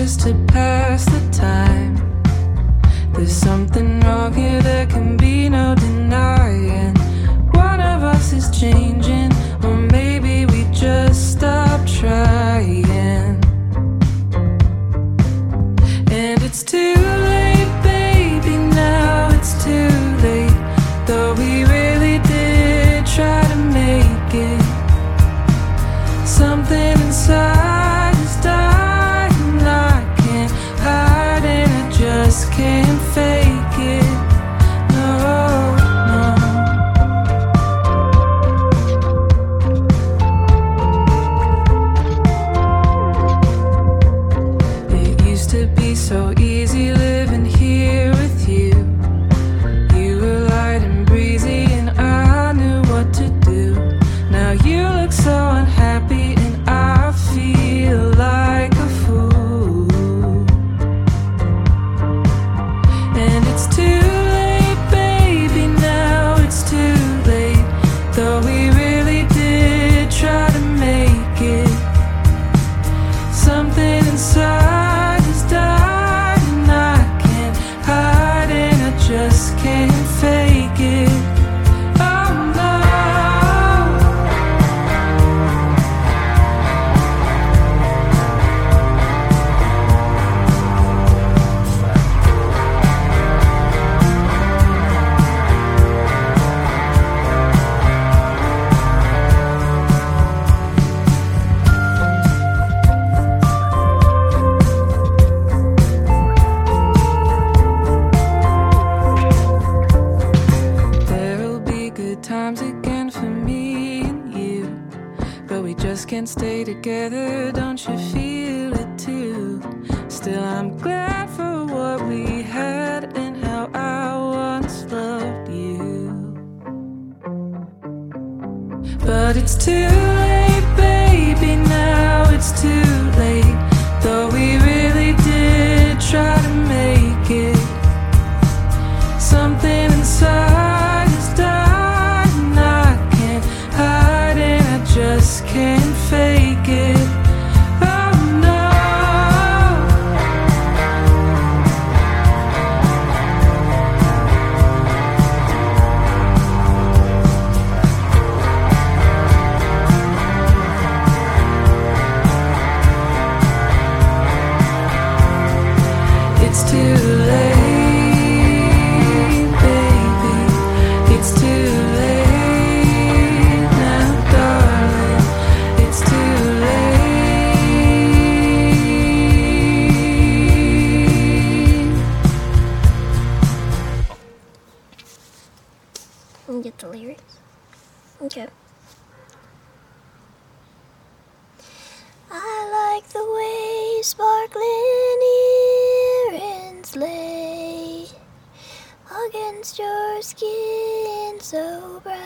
[SPEAKER 14] Just to pass the time. There's something wrong here, there can be no denying. One of us is changing, or maybe we just stopped trying. And it's too late, baby, now it's too late. Though we really did try to make it. Something inside can't
[SPEAKER 15] stay together, don't you feel it too? Still, I'm glad for what we had and how I once loved you. But it's too late, baby, now it's too late. Though we really did try to make it. Something inside just can't fake
[SPEAKER 6] the way sparkling earrings lay against your skin so brown.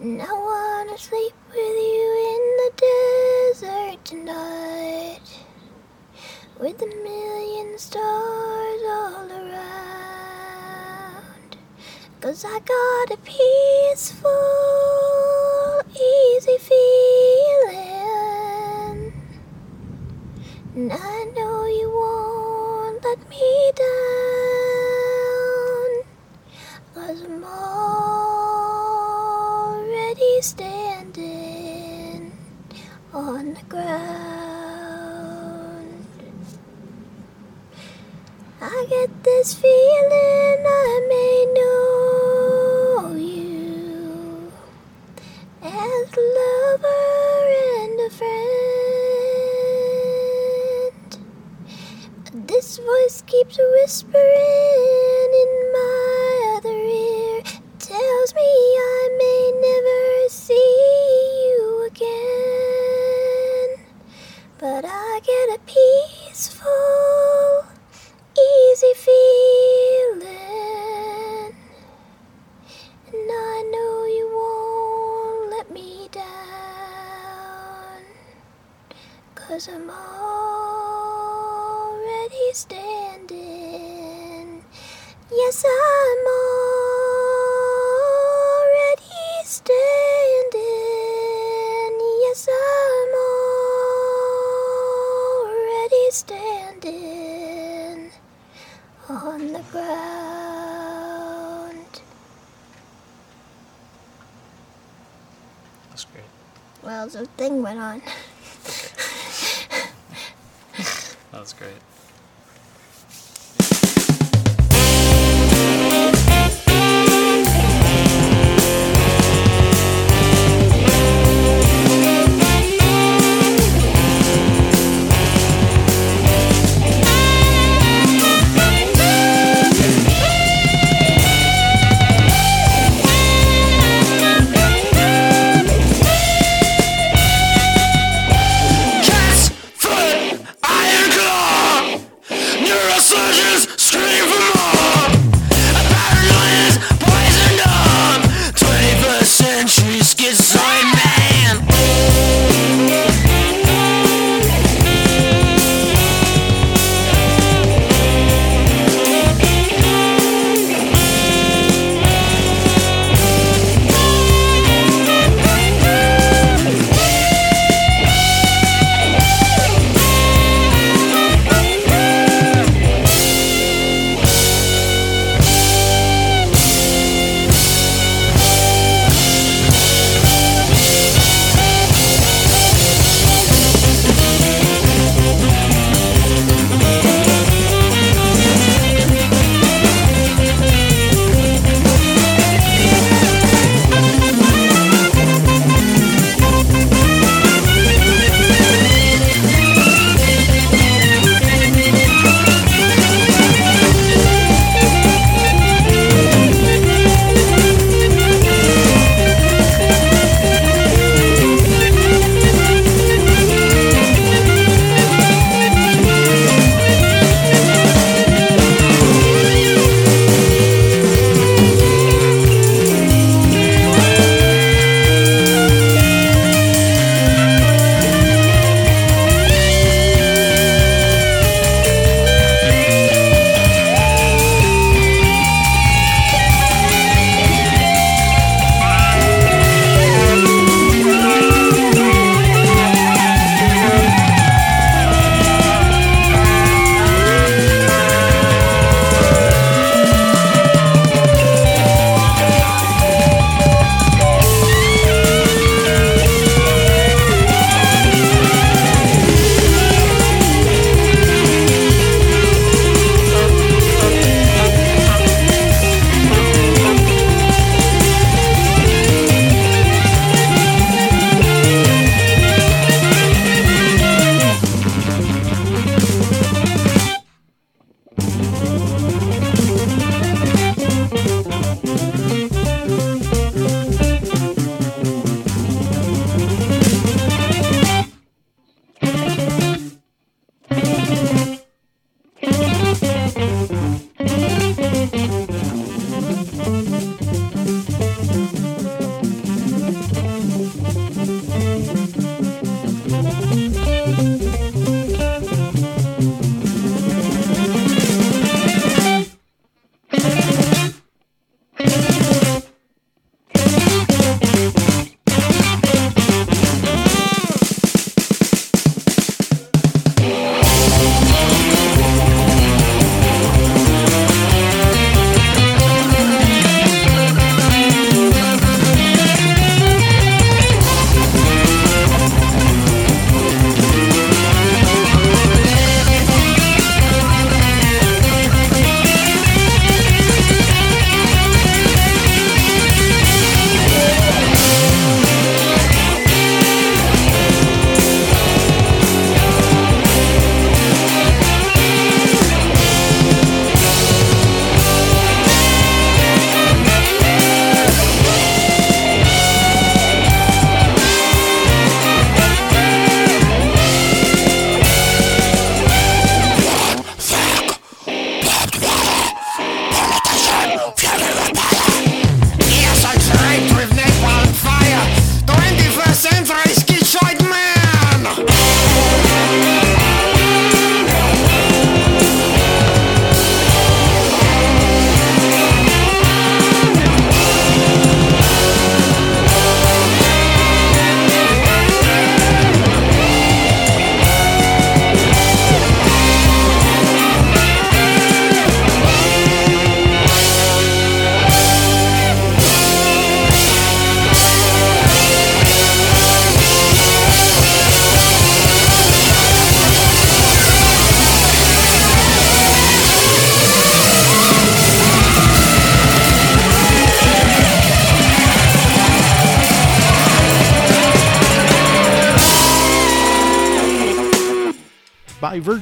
[SPEAKER 6] And I wanna sleep with you in the desert tonight with a million stars all around. Cause I got a peaceful, easy feeling. And I know you won't let me down. Cause I'm already standing on the ground. I get this feeling I may know you as a lover and a friend. This voice keeps whispering in my other ear, tells me I may never see you again. But I get a peaceful, easy feeling. And I know you won't let me down. Cause I'm already standing. Yes, I'm already thing went on.
[SPEAKER 8] that was
[SPEAKER 1] great.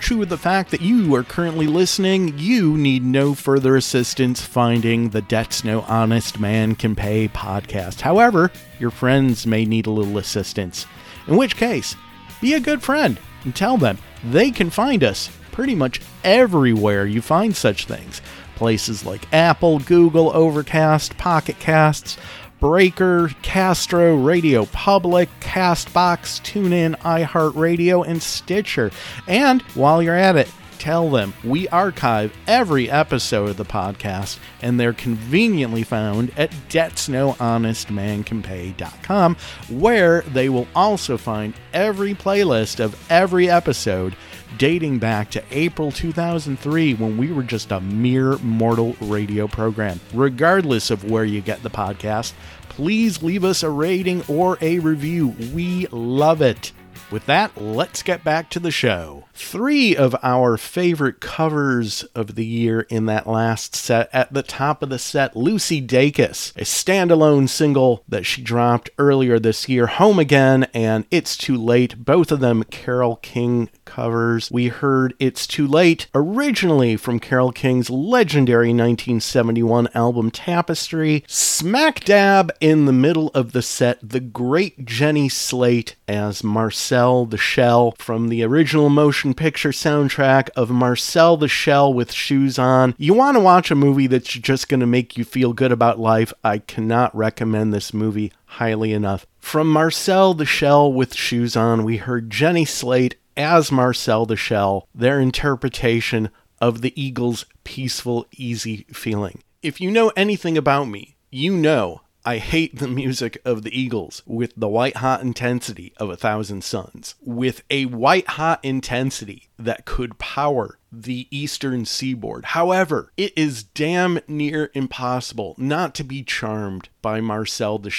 [SPEAKER 1] Virtue of the fact that you are currently listening, you need no further assistance finding the Debts No Honest Man Can Pay podcast. However, your friends may need a little assistance. In which case, be a good friend and tell them they can find us pretty much everywhere you find such things. Places like Apple, Google, Overcast, Pocket Casts, Breaker, Castro, RadioPublic, Castbox, TuneIn, iHeartRadio, and Stitcher. And while you're at it, tell them we archive every episode of the podcast and they're conveniently found at debtsnohonestmancanpay.com where they will also find every playlist of every episode dating back to April 2003 when we were just a mere mortal radio program. Regardless of where you get the podcast, please leave us a rating or a review. We love it. With that, let's get back to the show. Three of our favorite covers of the year in that last set. At the top of the set, Lucy Dacus, a standalone single that she dropped earlier this year, Home Again and It's Too Late, both of them Carole King covers. We heard It's Too Late, originally from Carole King's legendary 1971 album Tapestry. Smack dab in the middle of the set, the great Jenny Slate as Marcel the Shell from the original motion picture soundtrack of Marcel the Shell with Shoes On. You want to watch a movie that's just going to make you feel good about life? I cannot recommend this movie highly enough. From Marcel the Shell with Shoes On, we heard Jenny Slate as Marcel the Shell, their interpretation of the Eagles' peaceful, easy feeling. If you know anything about me, you know I hate the music of the Eagles with the white hot intensity of a thousand suns, with a white hot intensity that could power the eastern seaboard. However, it is damn near impossible not to be charmed by Marcel the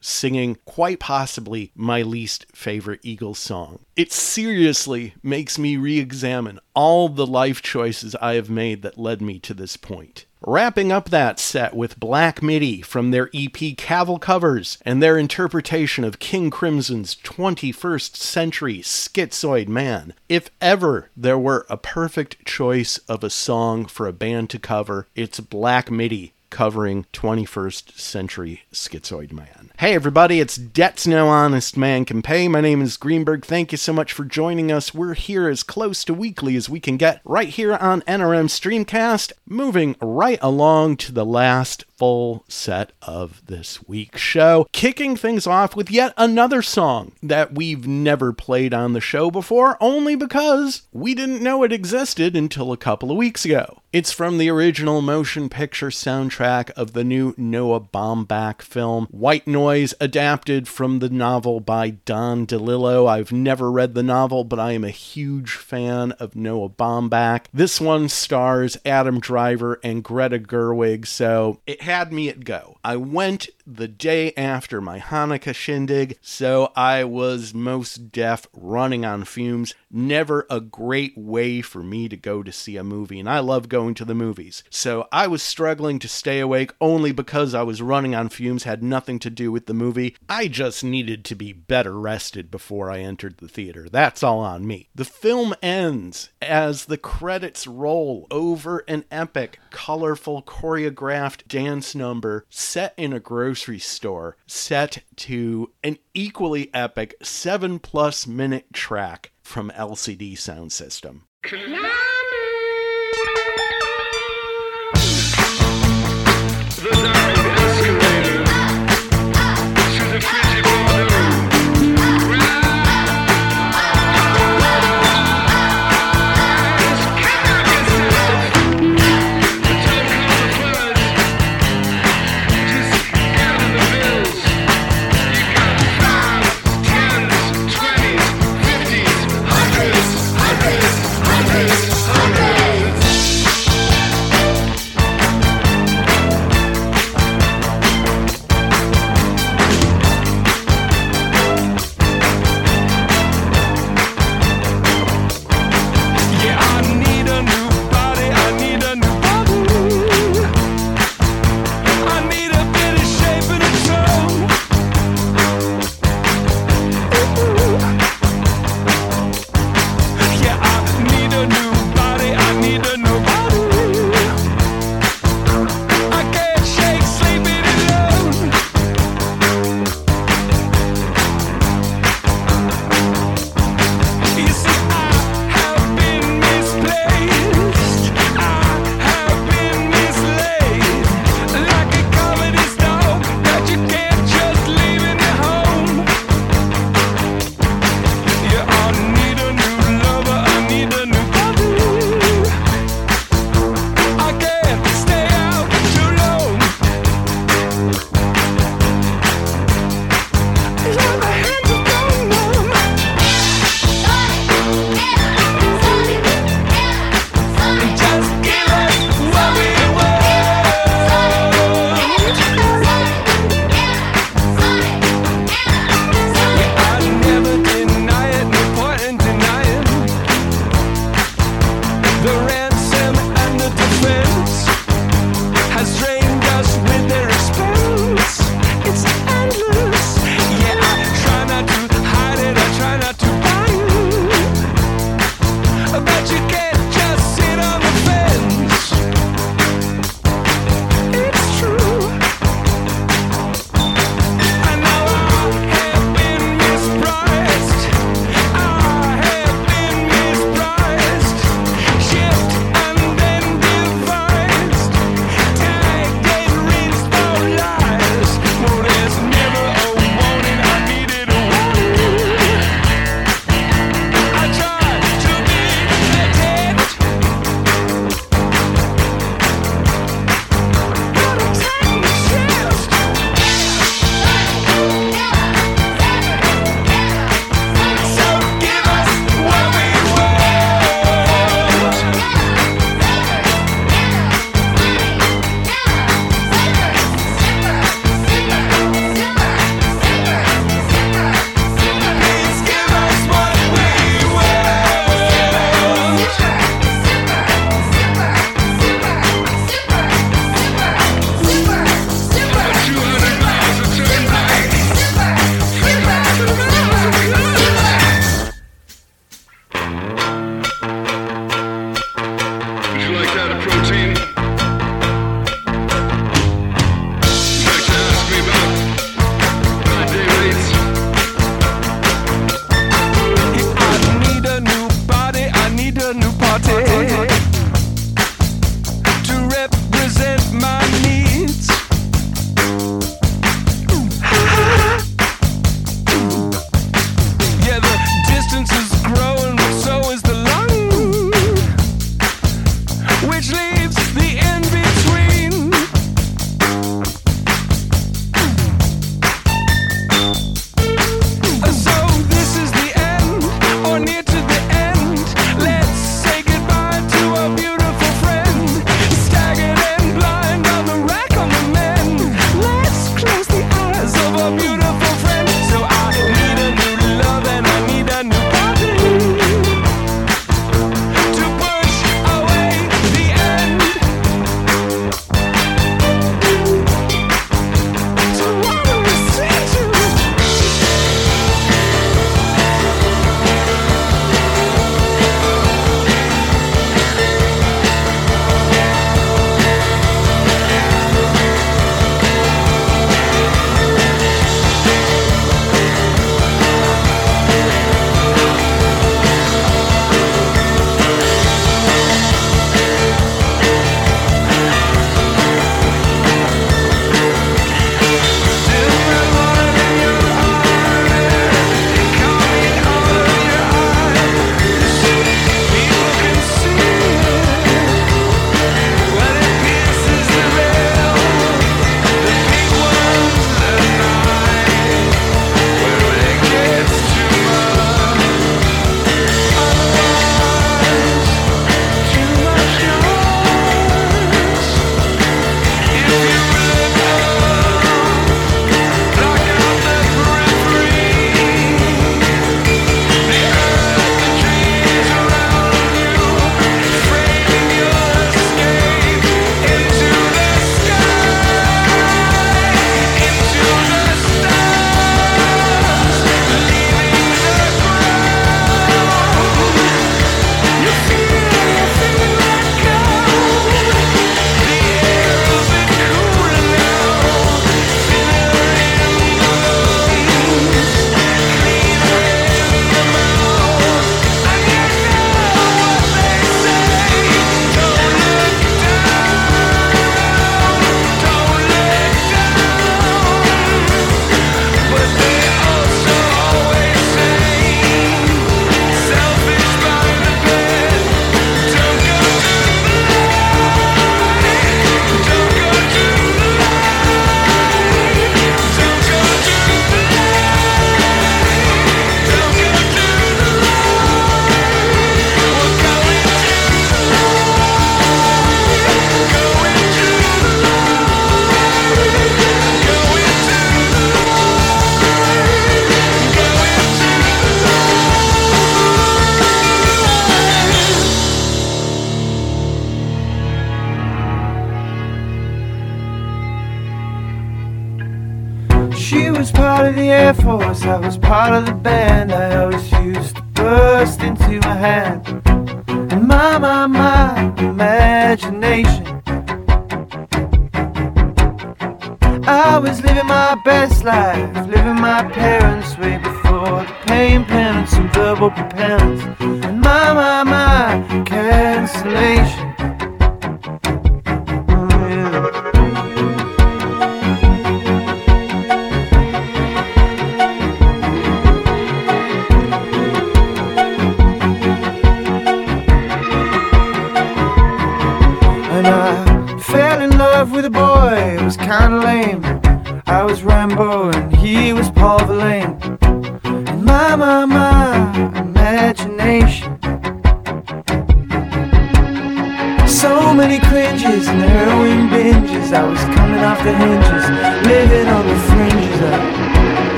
[SPEAKER 1] singing quite possibly my least favorite Eagles song. It seriously makes me re examine all the life choices I have made that led me to this point. Wrapping up that set with Black Midi from their EP Cavalcovers and their interpretation of King Crimson's 21st Century Schizoid Man. If ever there were a perfect choice of a song for a band to cover, it's Black Midi covering 21st Century Schizoid Man. Hey everybody, it's Debts No Honest Man Can Pay. My name is Greenberg. Thank you so much for joining us. We're here as close to weekly as we can get right here on NRM Streamcast, moving right along to the last full set of this week's show, kicking things off with yet another song that we've never played on the show before, only because we didn't know it existed until a couple of weeks ago. It's from the original motion picture soundtrack of the new Noah Baumbach film, White Noise, adapted from the novel by Don DeLillo. I've never read the novel, but I am a huge fan of Noah Baumbach. This one stars Adam Driver and Greta Gerwig, so it had me at go. I went the day after my Hanukkah shindig, so I was most deaf, running on fumes. Never a great way for me to go to see a movie, and I love going to the movies. So I was struggling to stay awake only because I was running on fumes, had nothing to do with the movie. I just needed to be better rested before I entered the theater. That's all on me. The film ends as the credits roll over an epic, colorful, choreographed dance number set in a grocery store, set to an equally epic seven plus minute track from LCD
[SPEAKER 16] Soundsystem.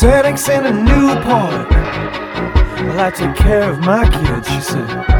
[SPEAKER 16] Xanax and a Newport. Well, I take care of my kids, she said.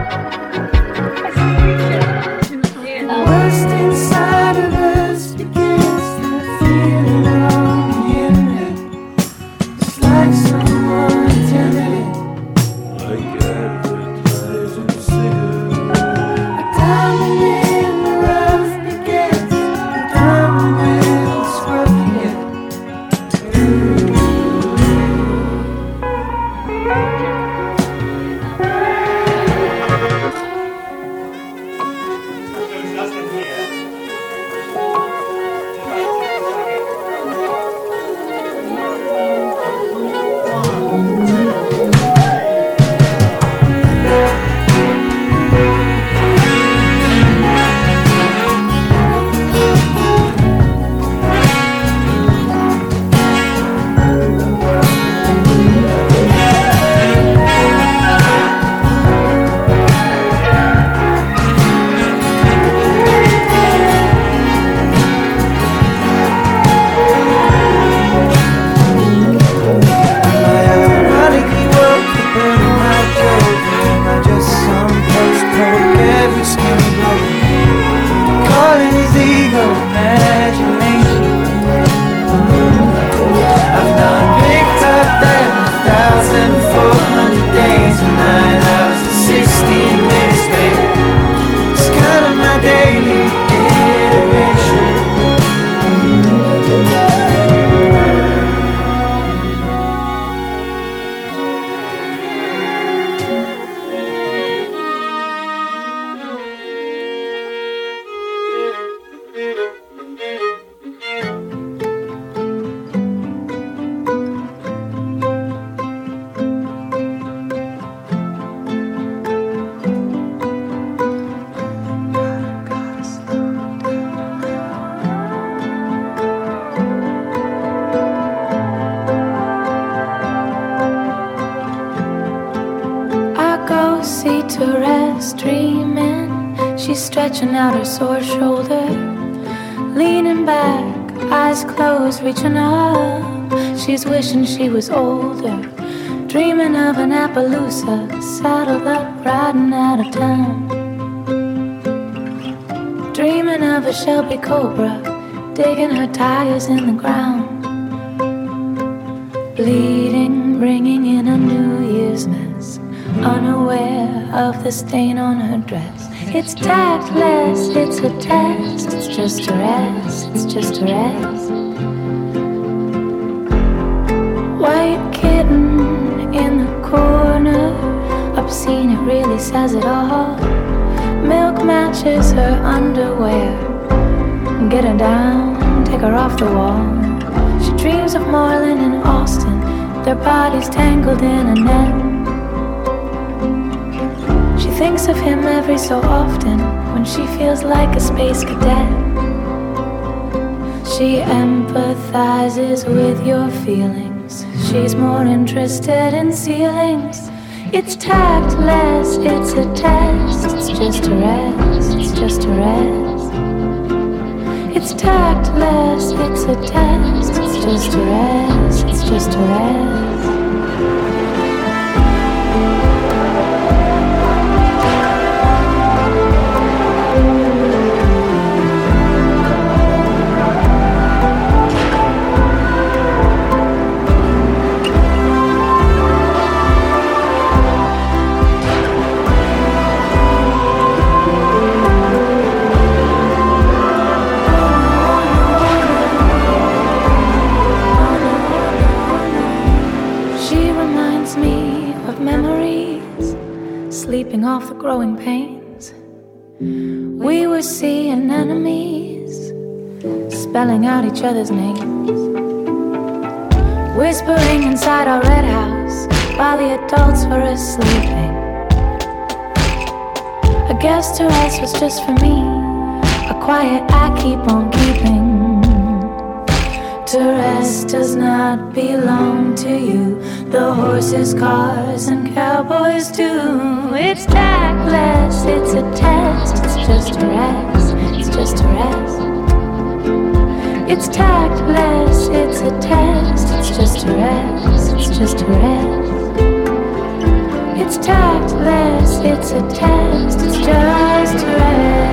[SPEAKER 14] Was older, dreaming of an Appaloosa, saddled up, riding out of town. Dreaming of a Shelby Cobra, digging her tires in the ground. Bleeding, bringing in a New Year's mess, unaware of the stain on her dress. It's tactless, it's a test, it's just a rest, it's just a rest. White kitten in the corner, obscene, it really says it all. Milk matches her underwear. Get her down, take her off the wall. She dreams of Marlin and Austin, their bodies tangled in a net. She thinks of him every so often when she feels like a space cadet. She empathizes with your feelings. She's more interested in ceilings. It's tactless, it's a test. It's just a rest, it's just a rest. It's tactless, it's a test. It's just a rest, it's just a rest. Off the growing pains. We were seeing enemies, spelling out each other's names. Whispering inside our red house while the adults were asleep. A guest to us was just for me, a
[SPEAKER 17] quiet, I keep on keeping. To rest does not belong to you. The horses, cars, and cowboys do. It's tactless, it's a test, it's just a rest, it's just a rest. It's tactless, it's a test, it's just a rest, it's just a rest. It's tactless, it's a test, it's just a rest.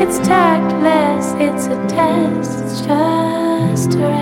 [SPEAKER 17] It's tactless, it's a test, it's just a rest.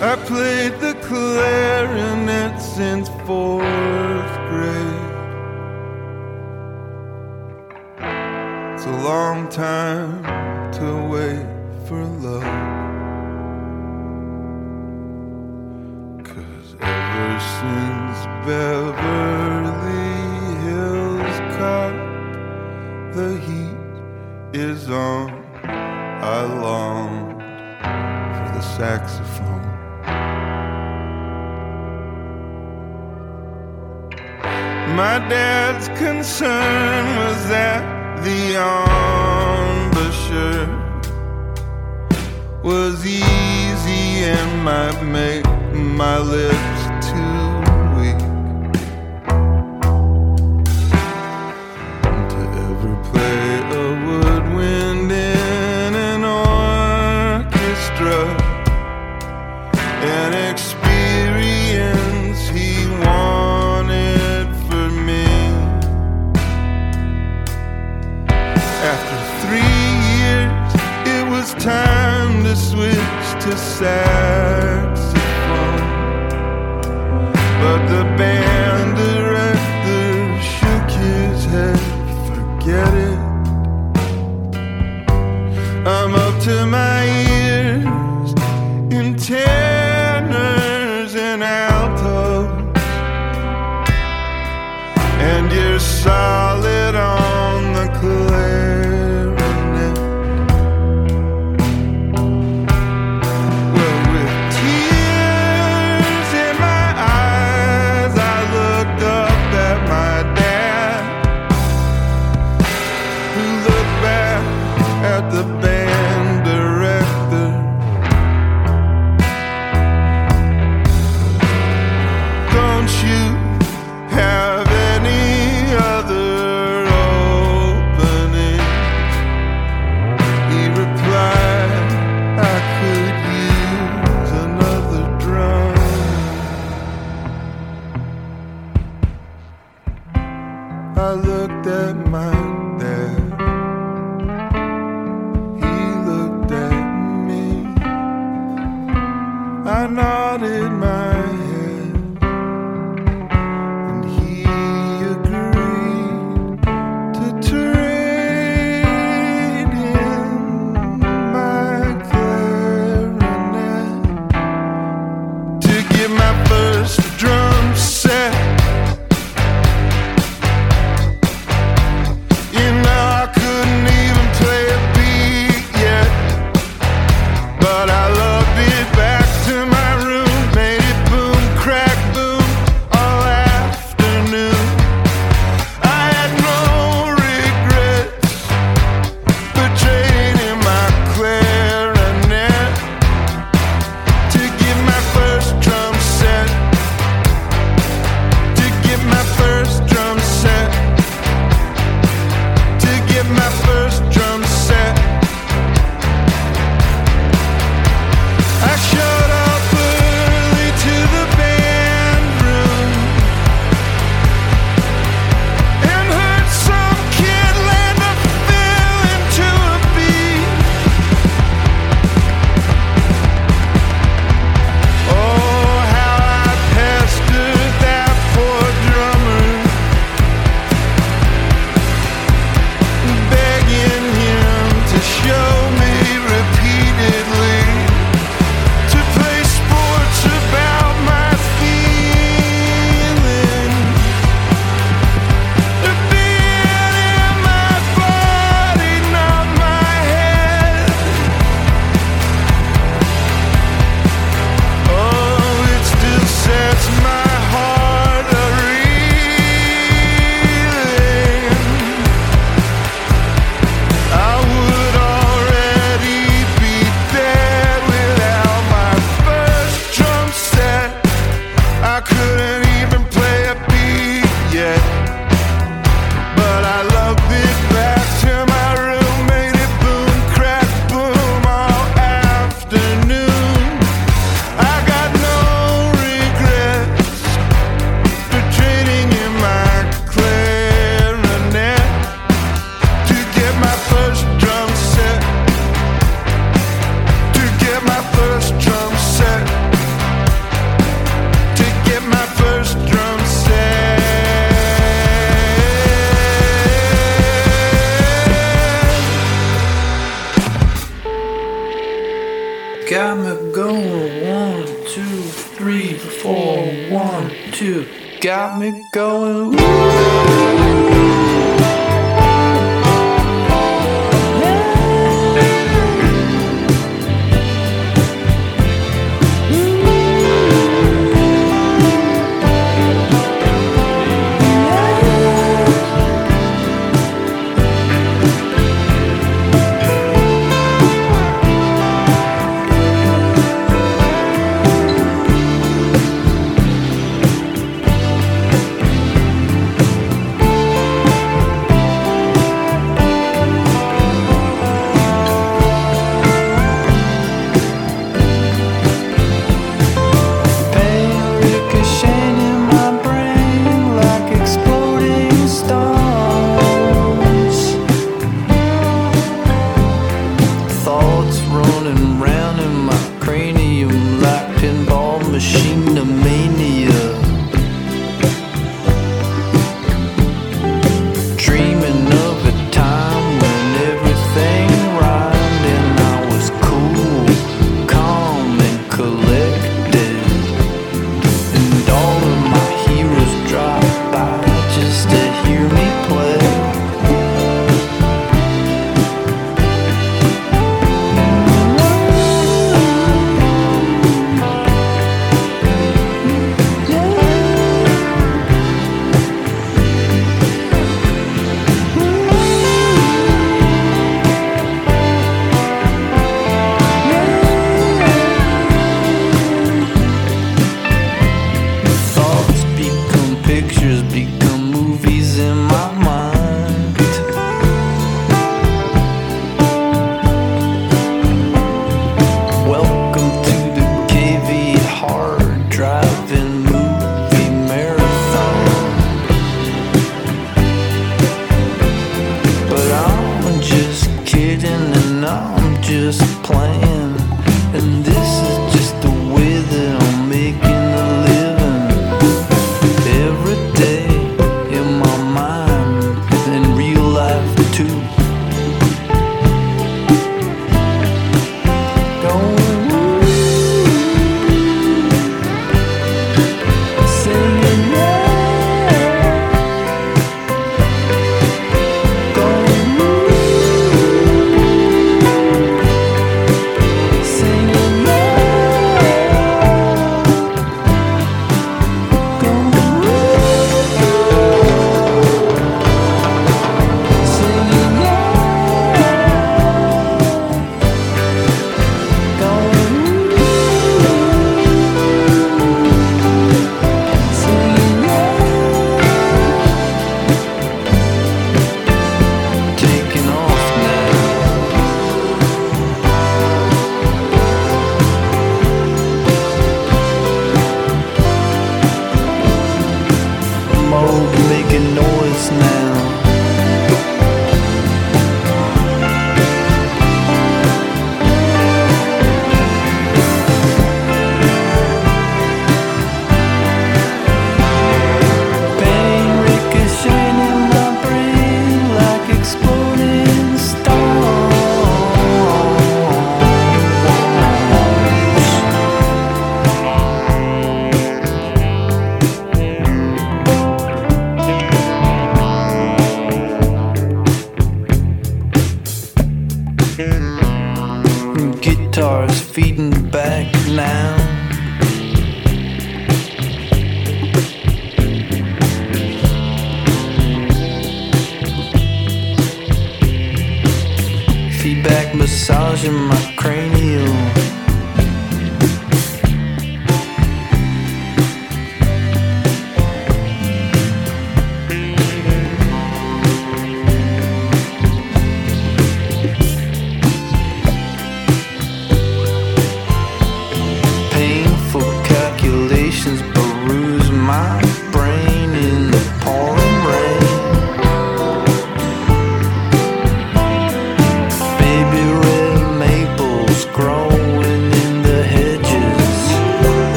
[SPEAKER 4] I played the clarinet since fourth grade. It's a long time to wait for love. Cause ever since Beverly Hills Cop, the heat is on. I longed for the saxophone. My dad's concern was that the embouchure was easy and might make my lips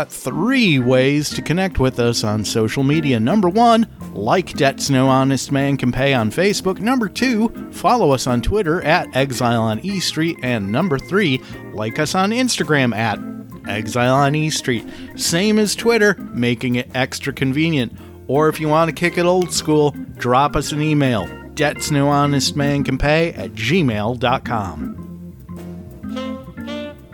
[SPEAKER 18] got
[SPEAKER 19] three
[SPEAKER 1] ways to connect with us on social media. Number one, like Debts No Honest Man Can Pay on Facebook. Number two, follow us on Twitter at Exile on E Street. And number three, like us on Instagram at Exile on E Street. Same as Twitter, making it extra convenient. Or if you want to kick it old school, drop us an email. Debts No Honest Man Can Pay at gmail.com.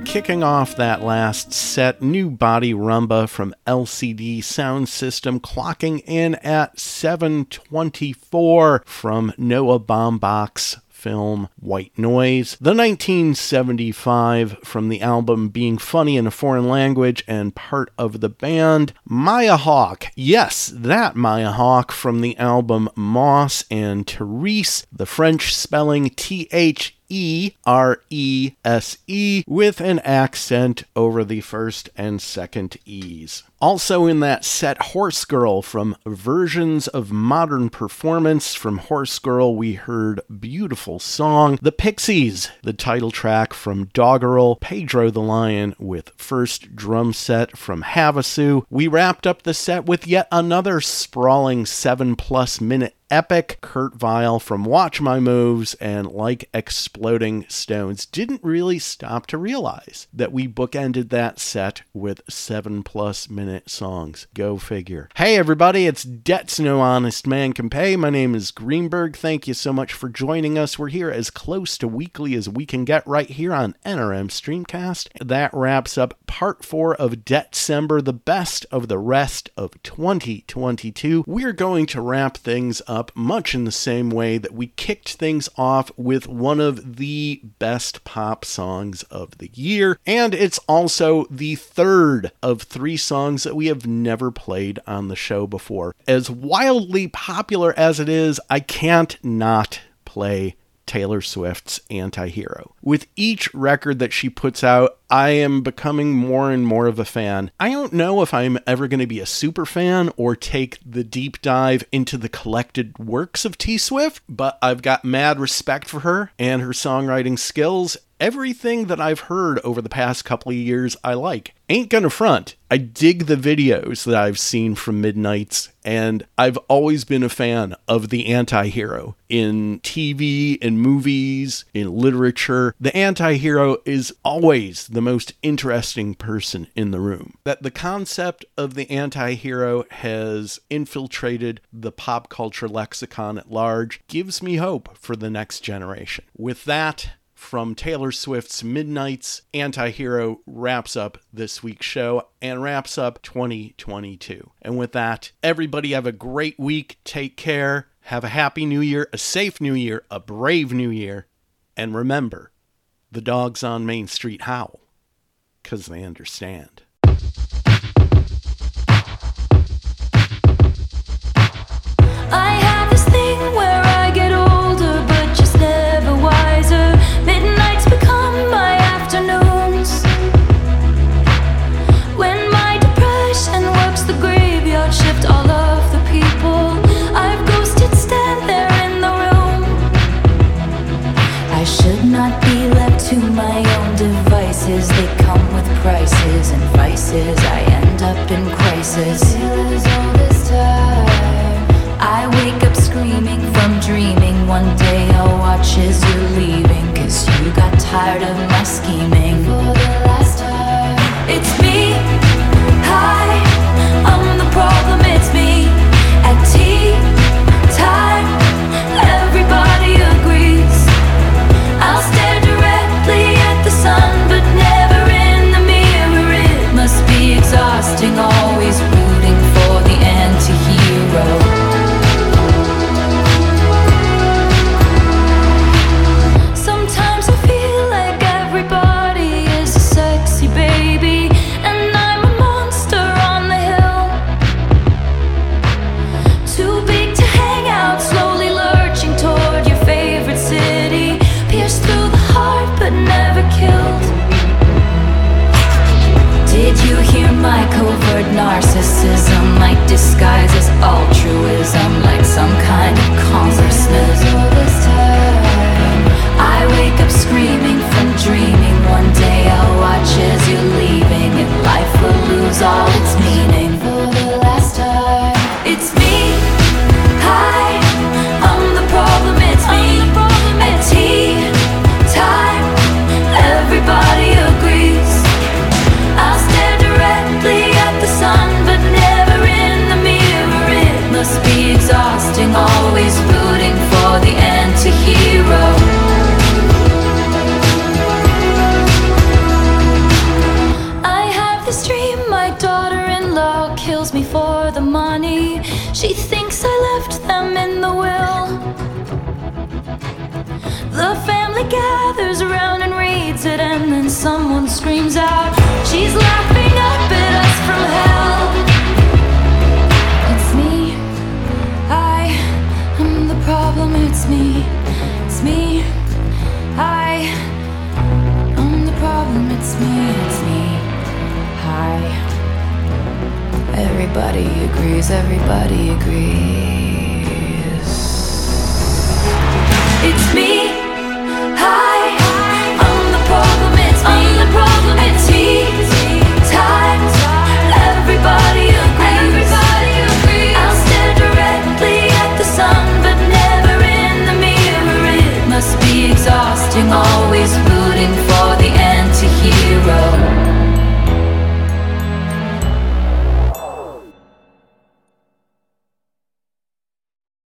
[SPEAKER 1] Kicking off that last set, new body rhumba from LCD Soundsystem, clocking in at 724 from Noah Baumbach's film White Noise. The 1975 from the album Being Funny in a Foreign Language and part of the band Maya Hawke. Yes, that Maya Hawke from the album Moss and Therese, the French spelling T H E R E S E with an accent over the first and second E's. Also in that set, Horse Girl from Versions of Modern Performance. From Horse Girl, we heard Beautiful Song. The Pixies, the title track from Doggerel. Pedro the Lion with First Drum Set from Havasu. We wrapped up the set with yet another sprawling seven plus minute epic Kurt Vile from Watch My Moves and Like Exploding Stones didn't really stop to realize that we bookended that set with seven plus minute songs. Go figure. Hey everybody, it's Debts No Honest Man Can Pay. My name is Greenberg. Thank you so much for joining us. We're here as close to weekly as we can get right here on NRM Streamcast. That wraps up part four of December, the best of the rest of 2022. We're going to wrap things up much in the same way that we kicked things off with one of the best pop songs of the year. And it's also the third of three songs that we have never played on the show before. As wildly popular as it is, I can't not play Taylor Swift's Anti Hero. With each record that she puts out, I am becoming more and more of a fan. I don't know if I'm ever going to be a super fan or take the deep dive into the collected works of T Swift, but I've got mad respect for her and her songwriting skills. Everything that I've heard over the past couple of years, I like. Ain't gonna front. I dig the videos that I've seen from Midnights, and I've always been a fan of the anti hero. In TV, in movies, in literature, the anti hero is always the most interesting person in the room. That the concept of the anti hero has infiltrated the pop culture lexicon at large gives me hope for the next generation. With that, from Taylor Swift's Midnight's Antihero wraps up this week's show and wraps up 2022. And with that, everybody have a great week. Take care. Have a happy new year, a safe new year, a brave new year. And remember, the dogs on Main Street howl because they understand.
[SPEAKER 20] I wake up screaming from dreaming. One day I'll watch as you're leaving, cause you got tired of. screams out. She's laughing up at us from hell. It's me. I am the problem. It's me. It's me. I am the problem. It's me. It's me. Hi. Everybody agrees. Everybody agrees. It's me. Hi.